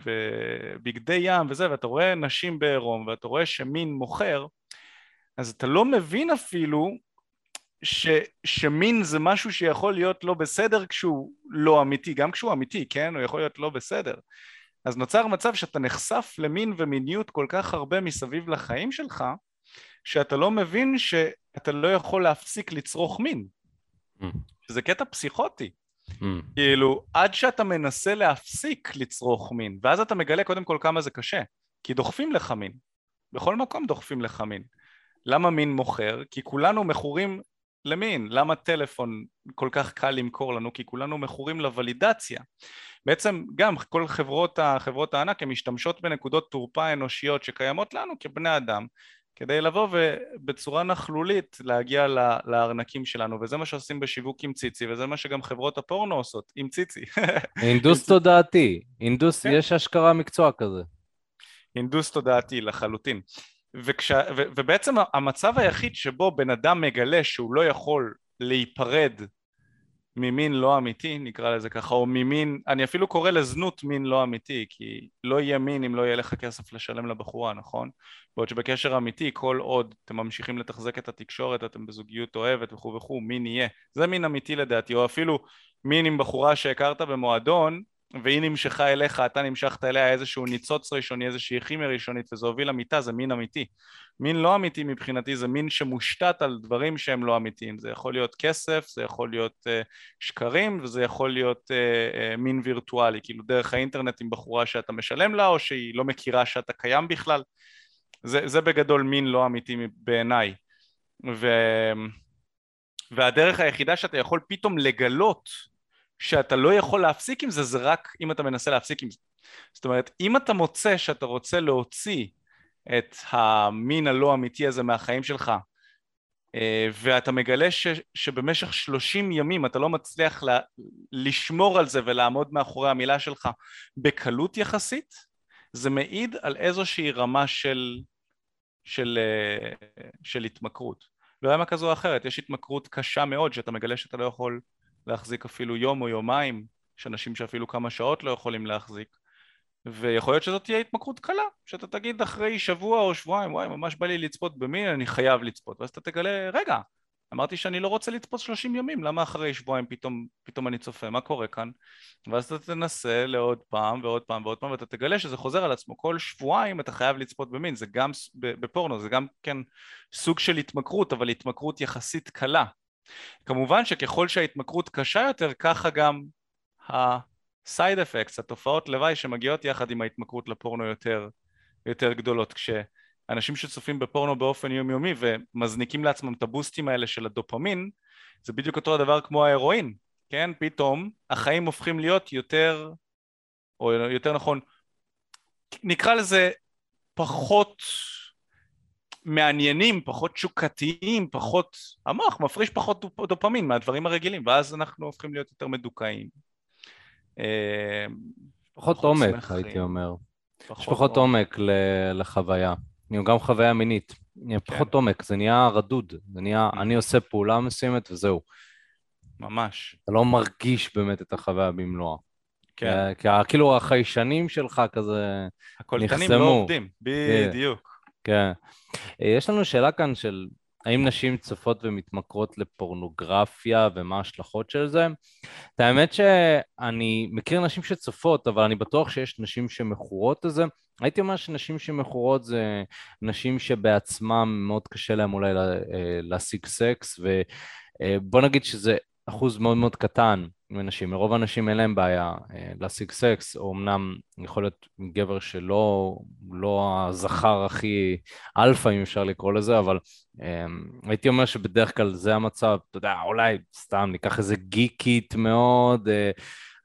ובגדי ים וזה, ואתה רואה נשים בעירום, ואתה רואה שמין מוכר, אז אתה לא מבין אפילו ש, שמין זה משהו שיכול להיות לא בסדר כשהוא לא אמיתי, גם כשהוא אמיתי, כן? הוא יכול להיות לא בסדר. אז נוצר מצב שאתה נחשף למין ומיניות כל כך הרבה מסביב לחיים שלך, שאתה לא מבין שאתה לא יכול להפסיק לצרוך מין. Mm. שזה קטע פסיכוטי. Mm. כאילו, עד שאתה מנסה להפסיק לצרוך מין, ואז אתה מגלה קודם כל כמה זה קשה, כי דוחפים לך מין. בכל מקום דוחפים לך מין. למה מין מוכר? כי כולנו מכורים למין. למה טלפון כל כך קל למכור לנו? כי כולנו מכורים לוולידציה. בעצם גם כל חברות, חברות הענק הן משתמשות בנקודות תורפה אנושיות שקיימות לנו כבני אדם כדי לבוא ובצורה נכלולית להגיע לארנקים שלנו וזה מה שעושים בשיווק עם ציצי וזה מה שגם חברות הפורנו עושות עם ציצי. אינדוס תודעתי, אינדוס, כן. יש השקרה מקצוע כזה. אינדוס תודעתי לחלוטין. וכש, ו, ובעצם המצב היחיד שבו בן אדם מגלה שהוא לא יכול להיפרד ממין לא אמיתי, נקרא לזה ככה, או ממין, אני אפילו קורא לזנות מין לא אמיתי, כי לא יהיה מין אם לא יהיה לך כסף לשלם לבחורה, נכון? בעוד שבקשר אמיתי, כל עוד אתם ממשיכים לתחזק את התקשורת, אתם בזוגיות אוהבת וכו' וכו', מין יהיה. זה מין אמיתי לדעתי, או אפילו מין עם בחורה שהכרת במועדון, והיא נמשכה אליך, אתה נמשכת אליה איזשהו ניצוץ ראשוני, איזושהי כימיה ראשונית, וזה הוביל למיטה, זה מין אמיתי. מין לא אמיתי מבחינתי זה מין שמושתת על דברים שהם לא אמיתיים. זה יכול להיות כסף, זה יכול להיות uh, שקרים, וזה יכול להיות uh, uh, מין וירטואלי, כאילו דרך האינטרנט עם בחורה שאתה משלם לה, או שהיא לא מכירה שאתה קיים בכלל. זה, זה בגדול מין לא אמיתי בעיניי. ו... והדרך היחידה שאתה יכול פתאום לגלות שאתה לא יכול להפסיק עם זה, זה רק אם אתה מנסה להפסיק עם זה. זאת אומרת, אם אתה מוצא שאתה רוצה להוציא את המין הלא אמיתי הזה מהחיים שלך, אה, ואתה מגלה ש, שבמשך שלושים ימים אתה לא מצליח לה, לשמור על זה ולעמוד מאחורי המילה שלך בקלות יחסית, זה מעיד על איזושהי רמה של, של, אה, של התמכרות. לא רמה כזו או אחרת, יש התמכרות קשה מאוד שאתה מגלה שאתה לא יכול להחזיק אפילו יום או יומיים, יש אנשים שאפילו כמה שעות לא יכולים להחזיק, ויכול להיות שזאת תהיה התמכרות קלה, שאתה תגיד אחרי שבוע או שבועיים, וואי, ממש בא לי לצפות במין, אני חייב לצפות, ואז אתה תגלה, רגע, אמרתי שאני לא רוצה לצפות 30 ימים, למה אחרי שבועיים פתאום, פתאום אני צופה, מה קורה כאן? ואז אתה תנסה לעוד פעם ועוד פעם ועוד פעם, ואתה תגלה שזה חוזר על עצמו, כל שבועיים אתה חייב לצפות במין, זה גם בפורנו, זה גם כן סוג של התמכרות, אבל התמכרות יחסית קלה, כמובן שככל שההתמכרות קשה יותר, ככה גם ה-side effects, התופעות לוואי שמגיעות יחד עם ההתמכרות לפורנו יותר, יותר גדולות. כשאנשים שצופים בפורנו באופן יומיומי ומזניקים לעצמם את הבוסטים האלה של הדופמין, זה בדיוק אותו הדבר כמו ההרואין, כן? פתאום החיים הופכים להיות יותר, או יותר נכון, נקרא לזה פחות מעניינים, פחות תשוקתיים, פחות... המוח מפריש פחות דופמין מהדברים הרגילים, ואז אנחנו הופכים להיות יותר מדוכאים. אה, פחות עומק, שמחים. הייתי אומר. פחות יש פחות עומק לחוויה. גם חוויה מינית. כן. פחות עומק, זה נהיה רדוד. זה נהיה, mm. אני עושה פעולה מסוימת וזהו. ממש. אתה לא מרגיש באמת את החוויה במלואה. כן. כי כאילו החיישנים שלך כזה נחסמו. הקולטנים לא עובדים, בדיוק. כן. יש לנו שאלה כאן של האם נשים צופות ומתמכרות לפורנוגרפיה ומה ההשלכות של זה? את האמת שאני מכיר נשים שצופות, אבל אני בטוח שיש נשים שמכורות לזה. הייתי אומר שנשים שמכורות זה נשים שבעצמם מאוד קשה להם אולי להשיג סקס, ובוא נגיד שזה אחוז מאוד מאוד קטן מנשים. לרוב האנשים אין להם בעיה אה, להשיג סקס, או אמנם יכול להיות גבר שלא לא הזכר הכי אלפא, אם אפשר לקרוא לזה, אבל אה, הייתי אומר שבדרך כלל זה המצב, אתה יודע, אולי סתם ניקח איזה גיקית מאוד, אה,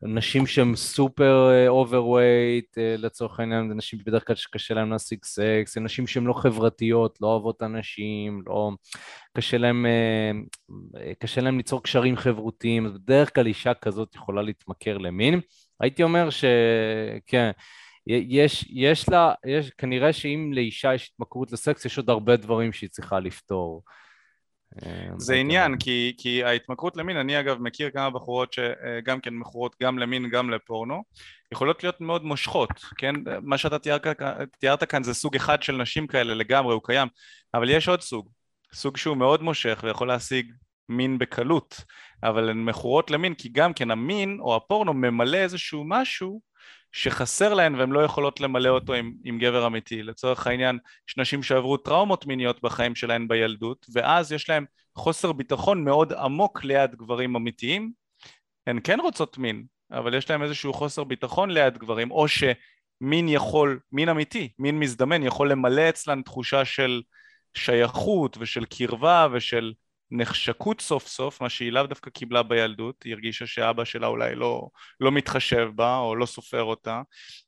נשים שהן סופר overweight לצורך העניין, זה נשים בדרך כלל שקשה להן להשיג סקס, זה נשים שהן לא חברתיות, לא אוהבות אנשים, לא... קשה להן, אה, קשה להן ליצור קשרים חברותיים, אז בדרך כלל אישה כזאת יכולה להתמכר למין. הייתי אומר שכן, יש, יש לה, יש, כנראה שאם לאישה יש התמכרות לסקס, יש עוד הרבה דברים שהיא צריכה לפתור. אה, זה עניין, כי, כי ההתמכרות למין, אני אגב מכיר כמה בחורות שגם כן מכורות גם למין, גם לפורנו, יכולות להיות מאוד מושכות, כן? מה שאתה תיארת, תיארת כאן זה סוג אחד של נשים כאלה לגמרי, הוא קיים, אבל יש עוד סוג, סוג שהוא מאוד מושך ויכול להשיג מין בקלות, אבל הן מכורות למין, כי גם כן המין או הפורנו ממלא איזשהו משהו שחסר להן והן לא יכולות למלא אותו עם, עם גבר אמיתי. לצורך העניין, יש נשים שעברו טראומות מיניות בחיים שלהן בילדות, ואז יש להן חוסר ביטחון מאוד עמוק ליד גברים אמיתיים. הן כן רוצות מין, אבל יש להן איזשהו חוסר ביטחון ליד גברים, או שמין יכול, מין אמיתי, מין מזדמן, יכול למלא אצלן תחושה של שייכות ושל קרבה ושל נחשקות סוף סוף, מה שהיא לאו דווקא קיבלה בילדות, היא הרגישה שאבא שלה אולי לא, לא מתחשב בה או לא סופר אותה,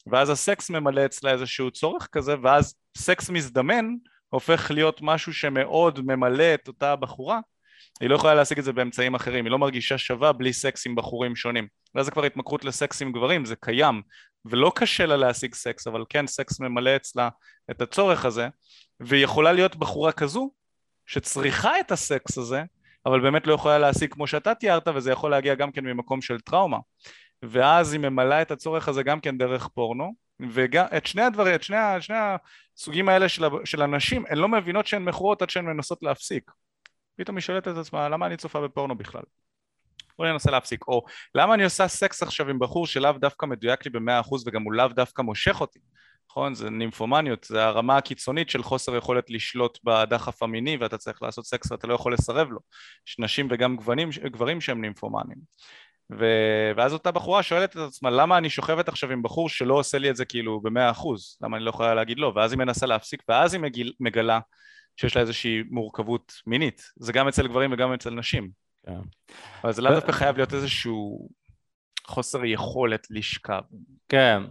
ואז הסקס ממלא אצלה איזשהו צורך כזה, ואז סקס מזדמן הופך להיות משהו שמאוד ממלא את אותה בחורה, היא לא יכולה להשיג את זה באמצעים אחרים, היא לא מרגישה שווה בלי סקס עם בחורים שונים. ואז זה כבר התמכרות לסקס עם גברים, זה קיים, ולא קשה לה להשיג סקס, אבל כן סקס ממלא אצלה את הצורך הזה, ויכולה להיות בחורה כזו שצריכה את הסקס הזה, אבל באמת לא יכולה להשיג כמו שאתה תיארת, וזה יכול להגיע גם כן ממקום של טראומה. ואז היא ממלאה את הצורך הזה גם כן דרך פורנו, ואת שני הדברים, את שני, שני הסוגים האלה של, של הנשים, הן לא מבינות שהן מכורות עד שהן מנסות להפסיק. פתאום היא שואלת את עצמה, למה אני צופה בפורנו בכלל? בואי ננסה להפסיק. או למה אני עושה סקס עכשיו עם בחור שלאו דווקא מדויק לי במאה אחוז וגם הוא לאו דווקא מושך אותי? נכון? זה נימפומניות, זה הרמה הקיצונית של חוסר יכולת לשלוט בדחף המיני ואתה צריך לעשות סקס ואתה לא יכול לסרב לו. יש נשים וגם גברים, גברים שהם נימפומנים. ו... ואז אותה בחורה שואלת את עצמה למה אני שוכבת עכשיו עם בחור שלא עושה לי את זה כאילו במאה אחוז, למה אני לא יכולה להגיד לא, ואז היא מנסה להפסיק ואז היא מגיל... מגלה שיש לה איזושהי מורכבות מינית, זה גם אצל גברים וגם אצל נשים. כן. אבל זה לאו דווקא חייב להיות איזשהו חוסר יכולת לשכב. כן,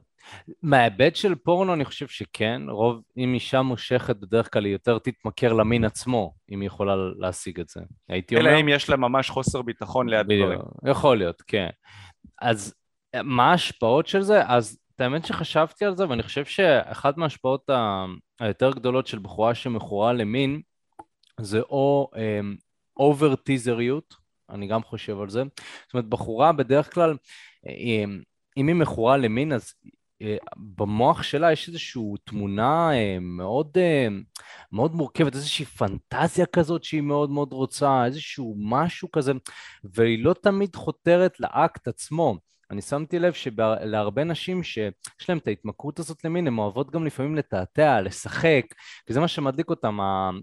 מההיבט של פורנו אני חושב שכן, רוב, אם אישה מושכת בדרך כלל היא יותר תתמכר למין עצמו, אם היא יכולה להשיג את זה. הייתי אומר... אלא אם יש לה ממש חוסר ביטחון ליד דברים. יכול להיות, כן. אז מה ההשפעות של זה? אז את האמת שחשבתי על זה, ואני חושב שאחת מההשפעות היותר גדולות של בחורה שמכורה למין, זה או אובר um, טיזריות, אני גם חושב על זה. זאת אומרת, בחורה בדרך כלל, אם היא מכורה למין, אז במוח שלה יש איזושהי תמונה אה, מאוד, אה, מאוד מורכבת, איזושהי פנטזיה כזאת שהיא מאוד מאוד רוצה, איזשהו משהו כזה, והיא לא תמיד חותרת לאקט עצמו. אני שמתי לב שלהרבה נשים שיש להן את ההתמכרות הזאת למין, הן אוהבות גם לפעמים לתעתע, לשחק, כי זה מה שמדליק אותם,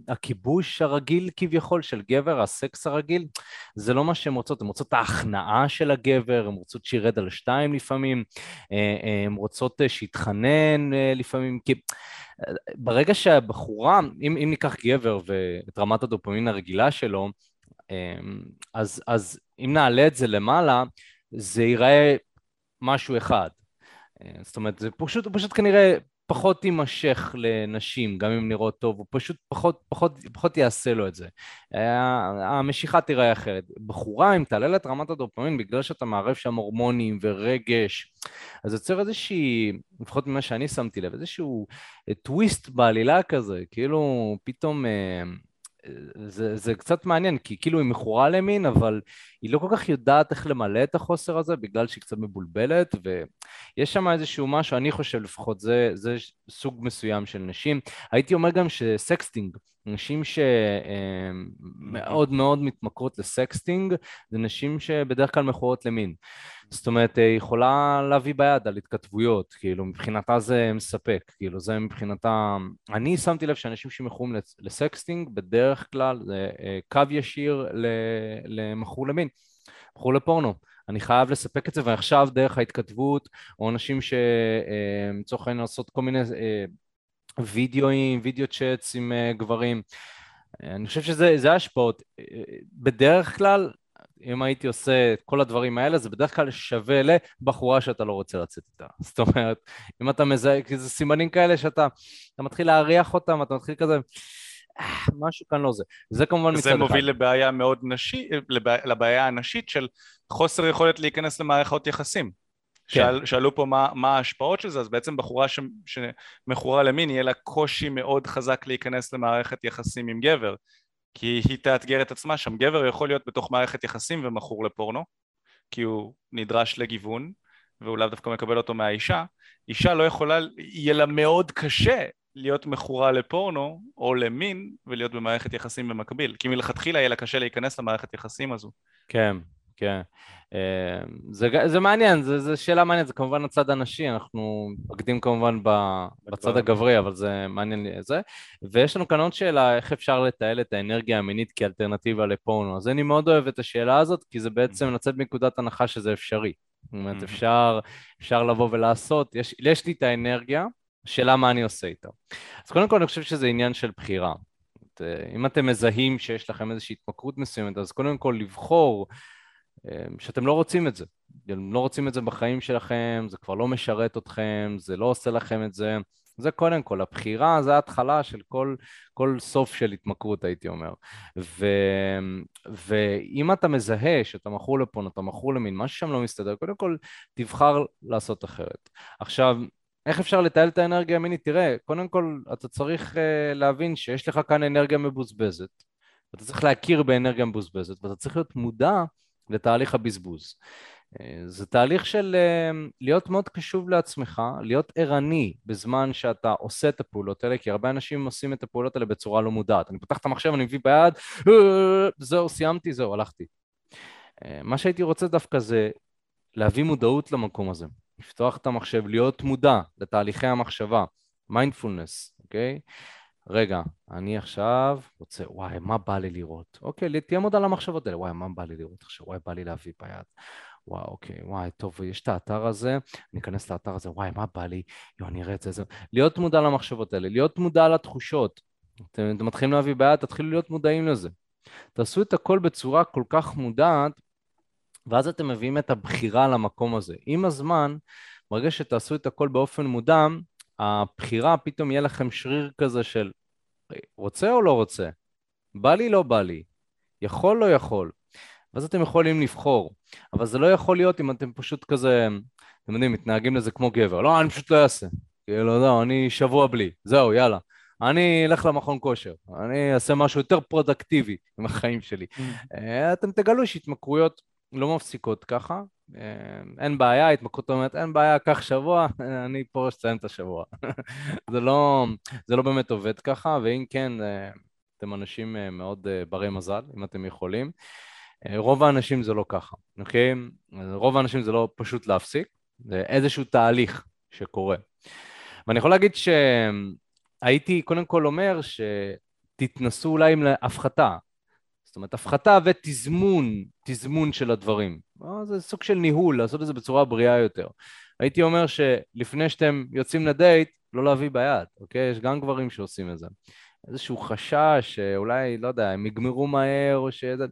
הכיבוש הרגיל כביכול של גבר, הסקס הרגיל, זה לא מה שהן רוצות, הן רוצות את ההכנעה של הגבר, הן רוצות שירד על שתיים לפעמים, אה, אה, הן רוצות אה, שיתחנן לפעמים, כי... ברגע שהבחורה, אם, אם ניקח גבר ואת רמת הדופמין הרגילה שלו, אז, אז אם נעלה את זה למעלה, זה ייראה משהו אחד. אה, זאת אומרת, זה פשוט, הוא פשוט כנראה פחות יימשך לנשים, גם אם נראות טוב, הוא פשוט פחות, פחות, פחות יעשה לו את זה. אה, המשיכה תיראה אחרת. בחורה, אם תעלה לה את רמת הדופמין, בגלל שאתה מערב שם הורמונים ורגש, אז יוצר איזושהי, לפחות ממה שאני שמתי לב, איזשהו טוויסט בעלילה כזה, כאילו פתאום... זה, זה קצת מעניין, כי כאילו היא מכורה למין, אבל היא לא כל כך יודעת איך למלא את החוסר הזה, בגלל שהיא קצת מבולבלת, ויש שם איזשהו משהו, אני חושב לפחות, זה, זה סוג מסוים של נשים. הייתי אומר גם ש sexting, נשים שמאוד מאוד מתמכרות ל sexting, זה נשים שבדרך כלל מכורות למין. זאת אומרת, היא יכולה להביא ביד על התכתבויות, כאילו, מבחינתה זה מספק, כאילו, זה מבחינתה... אני שמתי לב שאנשים שמכורים ל sexting, בדרך כלל זה אה, קו ישיר למכור למין, מכור לפורנו. אני חייב לספק את זה, ועכשיו דרך ההתכתבות, או אנשים שלצורך אה, העניין לעשות כל מיני אה, וידאוים, וידאו צ'אטס עם גברים. אני חושב שזה השפעות. בדרך כלל אם הייתי עושה את כל הדברים האלה, זה בדרך כלל שווה לבחורה שאתה לא רוצה לצאת איתה. זאת אומרת, אם אתה מזהה, כי זה סימנים כאלה שאתה מתחיל להריח אותם, אתה מתחיל כזה... אה, משהו כאן לא זה. זה כמובן מצד אחד. זה מוביל לבעיה מאוד נשית, לבעיה, לבעיה הנשית של חוסר יכולת להיכנס למערכות יחסים. כן. שאל, שאלו פה מה, מה ההשפעות של זה, אז בעצם בחורה ש, שמכורה למין יהיה לה קושי מאוד חזק להיכנס למערכת יחסים עם גבר. כי היא תאתגר את עצמה שם. גבר יכול להיות בתוך מערכת יחסים ומכור לפורנו, כי הוא נדרש לגיוון, והוא לאו דווקא מקבל אותו מהאישה. אישה לא יכולה, יהיה לה מאוד קשה להיות מכורה לפורנו או למין ולהיות במערכת יחסים במקביל, כי מלכתחילה יהיה לה קשה להיכנס למערכת יחסים הזו. כן, כן. אה, זה, זה מעניין, זו שאלה מעניינת, זה כמובן הצד הנשי, אנחנו מקדים כמובן בצד הגברי, אבל זה מעניין לי זה. ויש לנו כאן עוד שאלה, איך אפשר לתעל את האנרגיה המינית כאלטרנטיבה לפורנו? אז אני מאוד אוהב את השאלה הזאת, כי זה בעצם לצאת מנקודת הנחה שזה אפשרי. זאת אומרת, אפשר, אפשר לבוא ולעשות, יש, יש לי את האנרגיה, שאלה מה אני עושה איתה. אז קודם כל אני חושב שזה עניין של בחירה. אם אתם מזהים שיש לכם איזושהי התמכרות מסוימת, אז קודם כל לבחור אמ, שאתם לא רוצים את זה. אתם לא רוצים את זה בחיים שלכם, זה כבר לא משרת אתכם, זה לא עושה לכם את זה. זה קודם כל, הבחירה זה ההתחלה של כל, כל סוף של התמכרות, הייתי אומר. ו, ואם אתה מזהה שאתה מכור לפון, אתה מכור למין, משהו שם לא מסתדר, קודם כל תבחר לעשות אחרת. עכשיו, איך אפשר לתעל את האנרגיה המינית? תראה, קודם כל אתה צריך uh, להבין שיש לך כאן אנרגיה מבוזבזת, ואתה צריך להכיר באנרגיה מבוזבזת, ואתה צריך להיות מודע לתהליך הבזבוז. אה, זה תהליך של אה, להיות מאוד קשוב לעצמך, להיות ערני בזמן שאתה עושה את הפעולות האלה, כי הרבה אנשים עושים את הפעולות האלה בצורה לא מודעת. אני פותח את המחשב, אני מביא ביד, אה, זהו, סיימתי, זהו, הלכתי. מה שהייתי רוצה דווקא זה להביא מודעות למקום הזה, לפתוח את המחשב, להיות מודע לתהליכי המחשבה, מיינדפולנס, אוקיי? Okay? רגע, אני עכשיו רוצה, וואי, מה בא לי לראות? אוקיי, תהיה מודע למחשבות האלה, וואי, מה בא לי לראות עכשיו? וואי, בא לי להביא ביד. וואי, אוקיי, וואי, טוב, יש את האתר הזה, אני אכנס לאתר הזה, וואי, מה בא לי? יואו, אני אראה את זה, זה. להיות מודע למחשבות האלה, להיות מודע לתחושות. אתם, אתם מתחילים להביא ביד, תתחילו להיות מודעים לזה. תעשו את הכל בצורה כל כך מודעת, ואז אתם מביאים את הבחירה למקום הזה. עם הזמן, ברגע שתעשו את הכל באופן מודע, הבחירה, פתאום יהיה לכם שריר כזה של רוצה או לא רוצה? בא לי, לא בא לי. יכול, לא יכול. ואז אתם יכולים לבחור. אבל זה לא יכול להיות אם אתם פשוט כזה, אתם יודעים, מתנהגים לזה כמו גבר. לא, אני פשוט לא אעשה. כאילו, לא, אני שבוע בלי. זהו, יאללה. אני אלך למכון כושר, אני אעשה משהו יותר פרודקטיבי עם החיים שלי. Mm. אה, אתם תגלו שהתמכרויות לא מפסיקות ככה, אין בעיה, התמכרות אומרת אין בעיה, קח שבוע, אני פה אסיים את השבוע. זה, לא, זה לא באמת עובד ככה, ואם כן, אה, אתם אנשים אה, מאוד ברי מזל, אם אתם יכולים. רוב האנשים זה לא ככה, אוקיי? רוב האנשים זה לא פשוט להפסיק, זה איזשהו תהליך שקורה. ואני יכול להגיד שהייתי קודם כל אומר שתתנסו אולי עם הפחתה, זאת אומרת, הפחתה ותזמון, תזמון של הדברים. אה, זה סוג של ניהול, לעשות את זה בצורה בריאה יותר. הייתי אומר שלפני שאתם יוצאים לדייט, לא להביא ביד, אוקיי? יש גם גברים שעושים את זה. איזשהו חשש שאולי, לא יודע, הם יגמרו מהר, או שזה...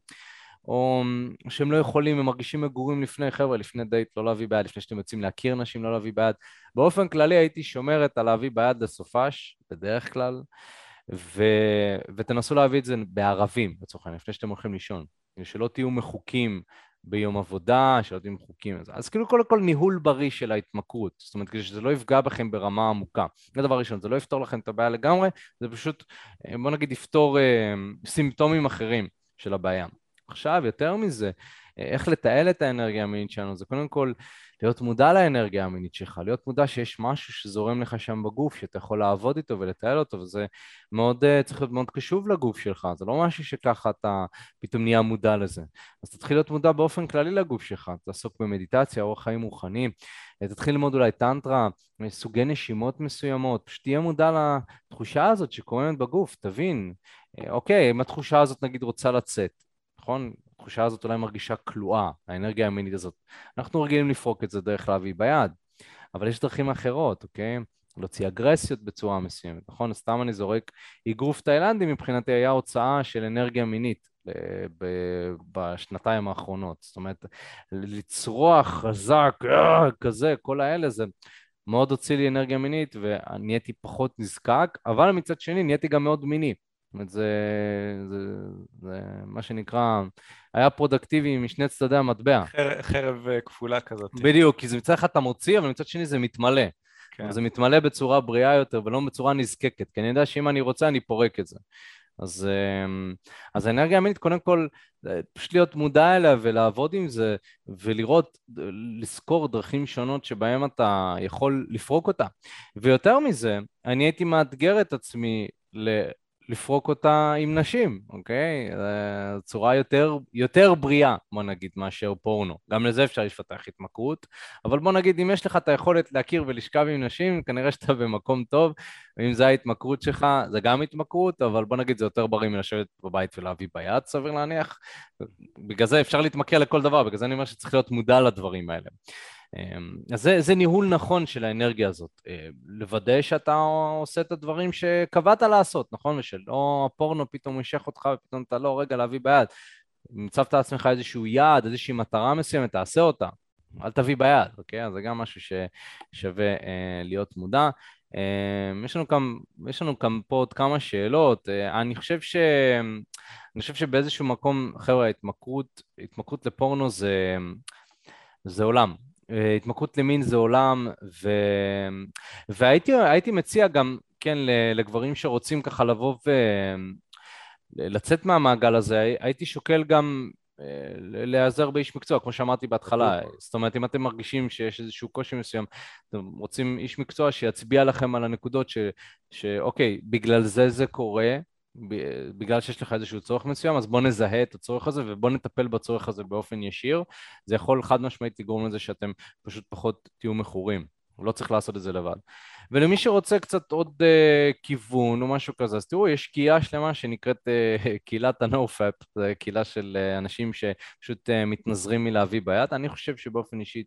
או שהם לא יכולים, הם מרגישים מגורים לפני, חבר'ה, לפני דייט, לא להביא ביד, לפני שאתם יוצאים להכיר נשים, לא להביא ביד. באופן כללי הייתי שומרת על להביא ביד לסופש, בדרך כלל. ו... ותנסו להביא את זה בערבים, לצורך העניין, לפני שאתם הולכים לישון. שלא תהיו מחוקים ביום עבודה, שלא יודעים חוקים. אז כאילו קודם כל ניהול בריא של ההתמכרות, זאת אומרת כדי שזה לא יפגע בכם ברמה עמוקה. זה דבר ראשון, זה לא יפתור לכם את הבעיה לגמרי, זה פשוט, אה, בוא נגיד, יפתור אה, סימפטומים אחרים של הבעיה. עכשיו, יותר מזה, אה, איך לתעל את האנרגיה המינית שלנו, זה קודם כל להיות מודע לאנרגיה המינית שלך, להיות מודע שיש משהו שזורם לך שם בגוף, שאתה יכול לעבוד איתו ולתעל אותו, וזה מאוד, אה, צריך להיות מאוד קשוב לגוף שלך, זה לא משהו שככה אתה פתאום נהיה מודע לזה. אז תתחיל להיות מודע באופן כללי לגוף שלך, תעסוק במדיטציה, אורח חיים רוחני, אה, תתחיל ללמוד אולי טנטרה, סוגי נשימות מסוימות, פשוט תהיה מודע לתחושה הזאת שקורמת בגוף, תבין, אוקיי, אם התחושה הזאת נגיד רוצה לצאת, נכון? התחושה הזאת אולי מרגישה כלואה, האנרגיה המינית הזאת. אנחנו רגילים לפרוק את זה דרך להביא ביד, אבל יש דרכים אחרות, אוקיי? להוציא אגרסיות בצורה מסוימת, נכון? סתם אני זורק אגרוף תאילנדי מבחינתי היה הוצאה של אנרגיה מינית בשנתיים האחרונות. זאת אומרת, לצרוח חזק, אה, כזה, כל האלה, זה מאוד הוציא לי אנרגיה מינית ונהייתי פחות נזקק, אבל מצד שני נהייתי גם מאוד מיני. זאת אומרת, זה, זה, זה מה שנקרא, היה פרודקטיבי משני צדדי המטבע. חרב, חרב אה, כפולה כזאת. בדיוק, כי מצד אחד אתה מוציא, אבל מצד שני זה מתמלא. כן. זה מתמלא בצורה בריאה יותר ולא בצורה נזקקת, כי אני יודע שאם אני רוצה אני פורק את זה. אז, אמ, אז האנרגיה המינית, קודם כל, פשוט להיות מודע אליה ולעבוד עם זה ולראות, לזכור דרכים שונות שבהן אתה יכול לפרוק אותה. ויותר מזה, אני הייתי מאתגר את עצמי לפרוק אותה עם נשים, אוקיי? צורה יותר, יותר בריאה, בוא נגיד, מאשר פורנו. גם לזה אפשר לפתח התמכרות, אבל בוא נגיד, אם יש לך את היכולת להכיר ולשכב עם נשים, כנראה שאתה במקום טוב, ואם זו ההתמכרות שלך, זה גם התמכרות, אבל בוא נגיד, זה יותר בריא מלשבת בבית ולהביא ביד, סביר להניח. בגלל זה אפשר להתמכר לכל דבר, בגלל זה אני אומר שצריך להיות מודע לדברים האלה. אמ, אז זה, זה ניהול נכון של האנרגיה הזאת, אה, לוודא שאתה עושה את הדברים שקבעת לעשות, נכון? ושלא הפורנו פתאום מושך אותך ופתאום אתה לא, רגע, להביא ביד. אם הצבת לעצמך איזשהו יעד, איזושהי מטרה מסוימת, תעשה אותה. אל תביא ביד, אוקיי? אז זה גם משהו ששווה אה, להיות מודע. אה, יש, לנו כאן, יש לנו כאן פה עוד כמה שאלות. אה, אני חושב ש... אני חושב שבאיזשהו מקום, חבר'ה, התמכרות, התמכרות לפורנו זה, זה עולם, התמכרות למין זה עולם, ו... והייתי מציע גם, כן, לגברים שרוצים ככה לבוא ולצאת מהמעגל הזה, הייתי שוקל גם אה, להיעזר באיש מקצוע, כמו שאמרתי בהתחלה. זאת אומרת, אם אתם מרגישים שיש איזשהו קושי מסוים, אתם רוצים איש מקצוע שיצביע לכם על הנקודות ש... שאוקיי, בגלל זה זה קורה, בגלל שיש לך איזשהו צורך מסוים, אז בוא נזהה את הצורך הזה ובוא נטפל בצורך הזה באופן ישיר. זה יכול חד משמעית לגרום לזה שאתם פשוט פחות תהיו מכורים. לא צריך לעשות את זה לבד. ולמי שרוצה קצת עוד uh, כיוון או משהו כזה, אז תראו, יש קהילה שלמה שנקראת uh, קהילת ה-NoFap, זו קהילה של uh, אנשים שפשוט uh, מתנזרים מלהביא ביד. אני חושב שבאופן אישי uh,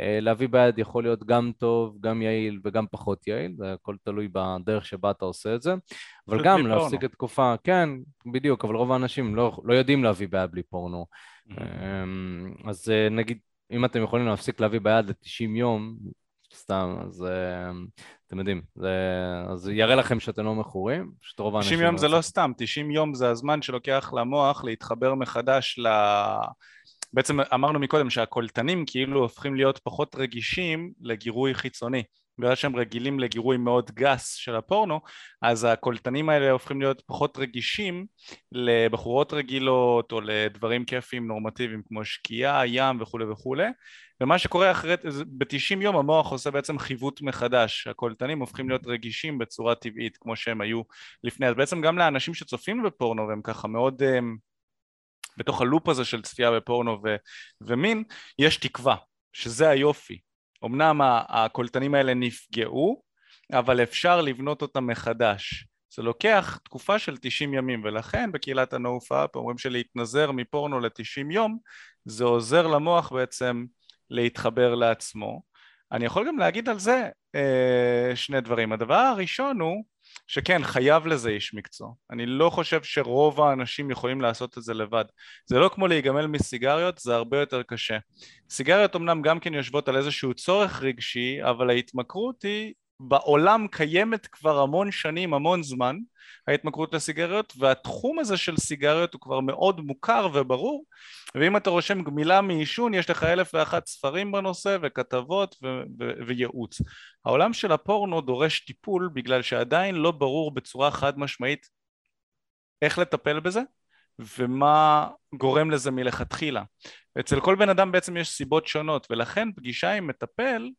להביא ביד יכול להיות גם טוב, גם יעיל וגם פחות יעיל, זה הכל תלוי בדרך שבה אתה עושה את זה. אבל גם להפסיק את תקופה, כן, בדיוק, אבל רוב האנשים לא, לא יודעים להביא ביד בלי פורנו. Mm-hmm. אז uh, נגיד, אם אתם יכולים להפסיק להביא ביד ל-90 יום, סתם, אז uh, אתם יודעים, זה, אז יראה לכם שאתם לא מכורים, פשוט רוב האנשים... 90 יום לא זה לא סתם, 90 יום זה הזמן שלוקח למוח להתחבר מחדש ל... בעצם אמרנו מקודם שהקולטנים כאילו הופכים להיות פחות רגישים לגירוי חיצוני. בגלל שהם רגילים לגירוי מאוד גס של הפורנו, אז הקולטנים האלה הופכים להיות פחות רגישים לבחורות רגילות או לדברים כיפיים נורמטיביים כמו שקיעה, ים וכולי וכולי, ומה שקורה אחרי, ב-90 יום המוח עושה בעצם חיווט מחדש, הקולטנים הופכים להיות רגישים בצורה טבעית כמו שהם היו לפני, אז בעצם גם לאנשים שצופים בפורנו והם ככה מאוד um, בתוך הלופ הזה של צפייה בפורנו ו- ומין, יש תקווה, שזה היופי. אמנם הקולטנים האלה נפגעו, אבל אפשר לבנות אותם מחדש. זה לוקח תקופה של 90 ימים, ולכן בקהילת ה-NoFap אומרים שלהתנזר מפורנו ל-90 יום, זה עוזר למוח בעצם להתחבר לעצמו. אני יכול גם להגיד על זה אה, שני דברים. הדבר הראשון הוא שכן, חייב לזה איש מקצוע. אני לא חושב שרוב האנשים יכולים לעשות את זה לבד. זה לא כמו להיגמל מסיגריות, זה הרבה יותר קשה. סיגריות אמנם גם כן יושבות על איזשהו צורך רגשי, אבל ההתמכרות היא בעולם קיימת כבר המון שנים, המון זמן, ההתמכרות לסיגריות, והתחום הזה של סיגריות הוא כבר מאוד מוכר וברור, ואם אתה רושם גמילה מעישון, יש לך אלף ואחת ספרים בנושא וכתבות ו- ו- וייעוץ. העולם של הפורנו דורש טיפול בגלל שעדיין לא ברור בצורה חד משמעית איך לטפל בזה ומה גורם לזה מלכתחילה. אצל כל בן אדם בעצם יש סיבות שונות, ולכן פגישה עם מטפל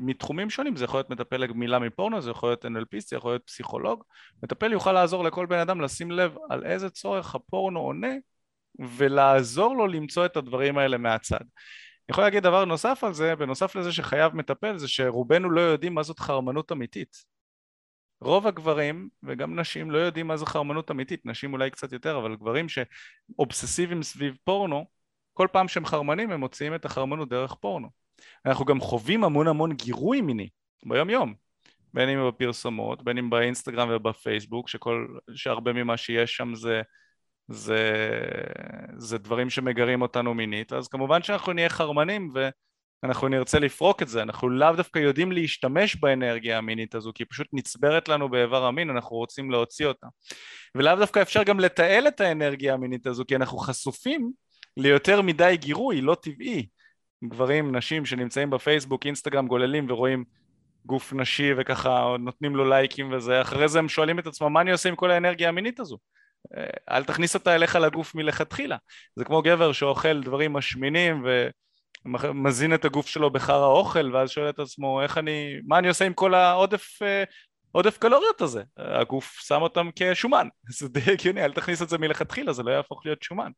מתחומים שונים, זה יכול להיות מטפל לגמילה מפורנו, זה יכול להיות NLP, זה יכול להיות פסיכולוג, מטפל יוכל לעזור לכל בן אדם לשים לב על איזה צורך הפורנו עונה ולעזור לו למצוא את הדברים האלה מהצד. אני יכול להגיד דבר נוסף על זה, בנוסף לזה שחייב מטפל, זה שרובנו לא יודעים מה זאת חרמנות אמיתית. רוב הגברים וגם נשים לא יודעים מה זו חרמנות אמיתית, נשים אולי קצת יותר, אבל גברים שאובססיביים סביב פורנו, כל פעם שהם חרמנים הם מוציאים את החרמנות דרך פורנו. אנחנו גם חווים המון המון גירוי מיני ביום יום, בין אם בפרסומות, בין אם באינסטגרם ובפייסבוק, שכל, שהרבה ממה שיש שם זה, זה, זה דברים שמגרים אותנו מינית, אז כמובן שאנחנו נהיה חרמנים ואנחנו נרצה לפרוק את זה, אנחנו לאו דווקא יודעים להשתמש באנרגיה המינית הזו, כי היא פשוט נצברת לנו באיבר המין, אנחנו רוצים להוציא אותה. ולאו דווקא אפשר גם לתעל את האנרגיה המינית הזו, כי אנחנו חשופים ליותר מדי גירוי, לא טבעי. גברים, נשים שנמצאים בפייסבוק, אינסטגרם, גוללים ורואים גוף נשי וככה נותנים לו לייקים וזה, אחרי זה הם שואלים את עצמם מה אני עושה עם כל האנרגיה המינית הזו? אה, אל תכניס אותה אליך לגוף מלכתחילה. זה כמו גבר שאוכל דברים משמינים ומזין את הגוף שלו בחרא אוכל ואז שואל את עצמו איך אני, מה אני עושה עם כל העודף אה, עודף קלוריות הזה? הגוף שם אותם כשומן, זה די הגיוני, אל תכניס את זה מלכתחילה, זה לא יהפוך להיות שומן.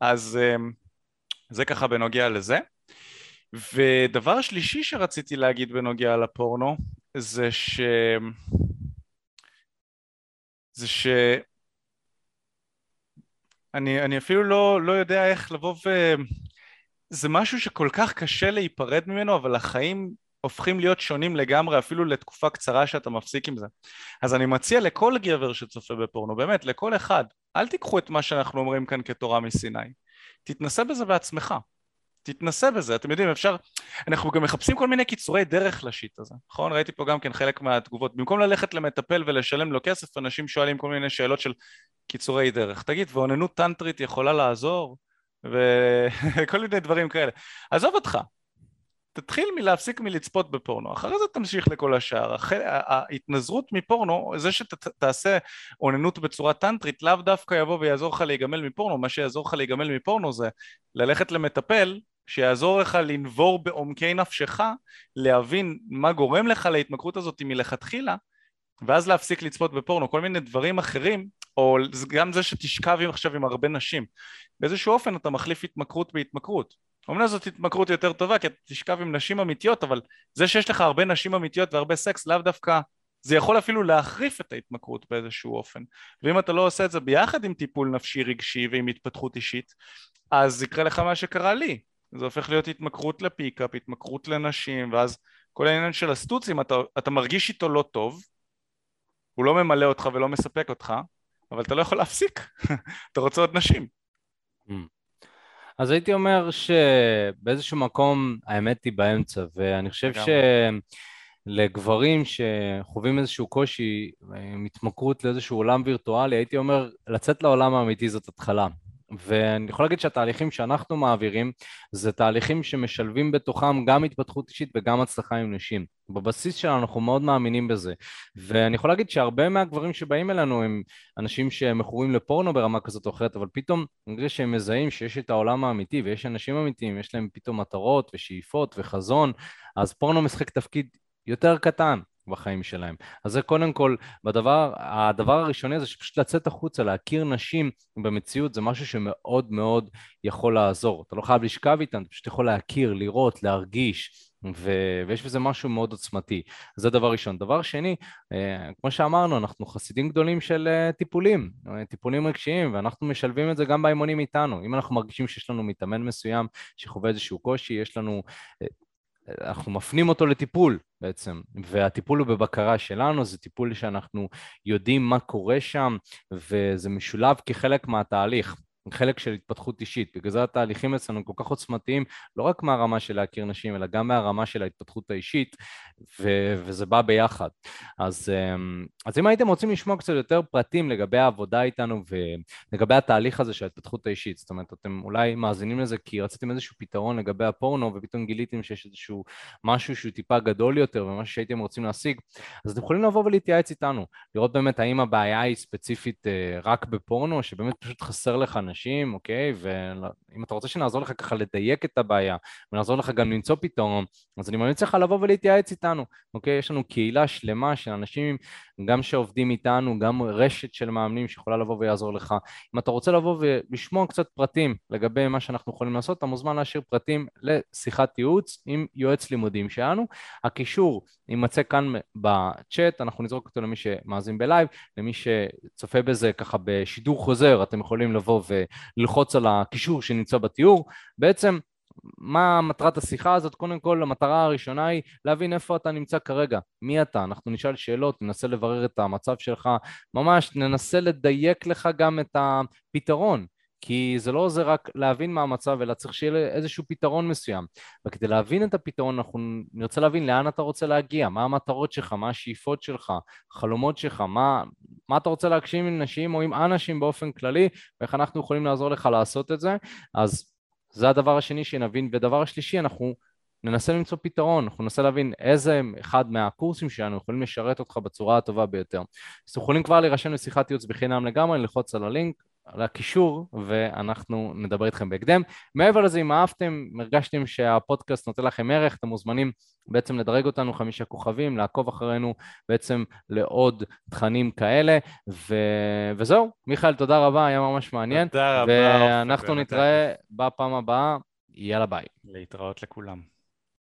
אז אה, זה ככה בנוגע לזה. ודבר שלישי שרציתי להגיד בנוגע לפורנו זה ש... זה ש... אני, אני אפילו לא, לא יודע איך לבוא ו... זה משהו שכל כך קשה להיפרד ממנו, אבל החיים הופכים להיות שונים לגמרי, אפילו לתקופה קצרה שאתה מפסיק עם זה. אז אני מציע לכל גבר שצופה בפורנו, באמת, לכל אחד, אל תיקחו את מה שאנחנו אומרים כאן כתורה מסיני. תתנסה בזה בעצמך. תתנסה בזה, אתם יודעים, אפשר, אנחנו גם מחפשים כל מיני קיצורי דרך לשיט הזה, נכון? ראיתי פה גם כן חלק מהתגובות, במקום ללכת למטפל ולשלם לו כסף, אנשים שואלים כל מיני שאלות של קיצורי דרך. תגיד, ואוננות טנטרית יכולה לעזור? וכל מיני דברים כאלה. עזוב אותך, תתחיל מלהפסיק מלצפות בפורנו, אחרי זה תמשיך לכל השאר. ההתנזרות מפורנו, זה שתעשה אוננות בצורה טנטרית, לאו דווקא יבוא ויעזור לך להיגמל מפורנו, מה שיעזור לך להיגמל מפורנו זה ללכת למטפל שיעזור לך לנבור בעומקי נפשך, להבין מה גורם לך להתמכרות הזאת מלכתחילה, ואז להפסיק לצפות בפורנו, כל מיני דברים אחרים, או גם זה שתשכב עכשיו עם הרבה נשים. באיזשהו אופן אתה מחליף התמכרות בהתמכרות. אומנם זאת התמכרות יותר טובה כי אתה תשכב עם נשים אמיתיות אבל זה שיש לך הרבה נשים אמיתיות והרבה סקס לאו דווקא זה יכול אפילו להחריף את ההתמכרות באיזשהו אופן ואם אתה לא עושה את זה ביחד עם טיפול נפשי רגשי ועם התפתחות אישית אז יקרה לך מה שקרה לי זה הופך להיות התמכרות לפיקאפ, התמכרות לנשים ואז כל העניין של הסטוצים אתה, אתה מרגיש איתו לא טוב הוא לא ממלא אותך ולא מספק אותך אבל אתה לא יכול להפסיק אתה רוצה עוד נשים mm. אז הייתי אומר שבאיזשהו מקום האמת היא באמצע, ואני חושב שלגברים שחווים איזשהו קושי עם התמכרות לאיזשהו עולם וירטואלי, הייתי אומר, לצאת לעולם האמיתי זאת התחלה. ואני יכול להגיד שהתהליכים שאנחנו מעבירים זה תהליכים שמשלבים בתוכם גם התפתחות אישית וגם הצלחה עם נשים. בבסיס שלנו אנחנו מאוד מאמינים בזה. ואני יכול להגיד שהרבה מהגברים שבאים אלינו הם אנשים שמכורים לפורנו ברמה כזאת או אחרת, אבל פתאום נראה שהם מזהים שיש את העולם האמיתי ויש אנשים אמיתיים, יש להם פתאום מטרות ושאיפות וחזון, אז פורנו משחק תפקיד יותר קטן. בחיים שלהם. אז זה קודם כל, בדבר, הדבר הראשוני זה שפשוט לצאת החוצה, להכיר נשים במציאות, זה משהו שמאוד מאוד יכול לעזור. אתה לא חייב לשכב איתן, אתה פשוט יכול להכיר, לראות, להרגיש. ו- ויש בזה משהו מאוד עוצמתי. זה דבר ראשון. דבר שני, אה, כמו שאמרנו, אנחנו חסידים גדולים של אה, טיפולים, אה, טיפולים רגשיים, ואנחנו משלבים את זה גם באימונים איתנו. אם אנחנו מרגישים שיש לנו מתאמן מסוים שחווה איזשהו קושי, יש לנו אנחנו מפנים אותו לטיפול בעצם, והטיפול הוא בבקרה שלנו, זה טיפול שאנחנו יודעים מה קורה שם, וזה משולב כחלק מהתהליך. חלק של התפתחות אישית. בגלל זה התהליכים אצלנו כל כך עוצמתיים, לא רק מהרמה של להכיר נשים, אלא גם מהרמה של ההתפתחות האישית, ו- וזה בא ביחד. אז, אמ, אז אם הייתם רוצים לשמוע קצת יותר פרטים לגבי העבודה איתנו ולגבי התהליך הזה של ההתפתחות האישית, זאת אומרת, אתם אולי מאזינים לזה כי רציתם איזשהו פתרון לגבי הפורנו, ופתאום גיליתם שיש איזשהו משהו שהוא טיפה גדול יותר ומשהו שהייתם רוצים להשיג, אז אתם יכולים לבוא ולהתייעץ איתנו, לראות באמת האם הבעיה היא ספציפית אה, רק בפורנו, שבאמת פשוט חסר לך נשים, אוקיי? ואם אתה רוצה שנעזור לך ככה לדייק את הבעיה, ונעזור לך גם למצוא פתרון, אז אני ממליץ לך לבוא ולהתייעץ איתנו, אוקיי? יש לנו קהילה שלמה של אנשים, גם שעובדים איתנו, גם רשת של מאמנים שיכולה לבוא ויעזור לך. אם אתה רוצה לבוא ולשמוע קצת פרטים לגבי מה שאנחנו יכולים לעשות, אתה מוזמן להשאיר פרטים לשיחת ייעוץ עם יועץ לימודים שלנו. הקישור יימצא כאן בצ'אט, אנחנו נזרוק אותו למי שמאזין בלייב, למי שצופה בזה ככה בשידור חוזר, אתם יכולים לבוא וללחוץ על הקישור שנמצא בתיאור. בעצם מה מטרת השיחה הזאת? קודם כל, המטרה הראשונה היא להבין איפה אתה נמצא כרגע, מי אתה, אנחנו נשאל שאלות, ננסה לברר את המצב שלך, ממש ננסה לדייק לך גם את הפתרון. כי זה לא עוזר רק להבין מה המצב, אלא צריך שיהיה איזשהו פתרון מסוים. וכדי להבין את הפתרון, אנחנו נרצה להבין לאן אתה רוצה להגיע, מה המטרות שלך, מה השאיפות שלך, חלומות שלך, מה, מה אתה רוצה להגשים עם נשים או עם אנשים באופן כללי, ואיך אנחנו יכולים לעזור לך לעשות את זה. אז זה הדבר השני שנבין. ודבר השלישי, אנחנו ננסה למצוא פתרון, אנחנו ננסה להבין איזה אחד מהקורסים שלנו יכולים לשרת אותך בצורה הטובה ביותר. אז אתם יכולים כבר להירשם לשיחת ייעוץ בחינם לגמרי, ללחוץ על הלינק, על הקישור, ואנחנו נדבר איתכם בהקדם. מעבר לזה, אם אהבתם, הרגשתם שהפודקאסט נותן לכם ערך, אתם מוזמנים בעצם לדרג אותנו חמישה כוכבים, לעקוב אחרינו בעצם לעוד תכנים כאלה, ו... וזהו. מיכאל, תודה רבה, היה ממש מעניין. תודה רבה. ואנחנו נתראה בפעם הבאה. יאללה ביי. להתראות לכולם.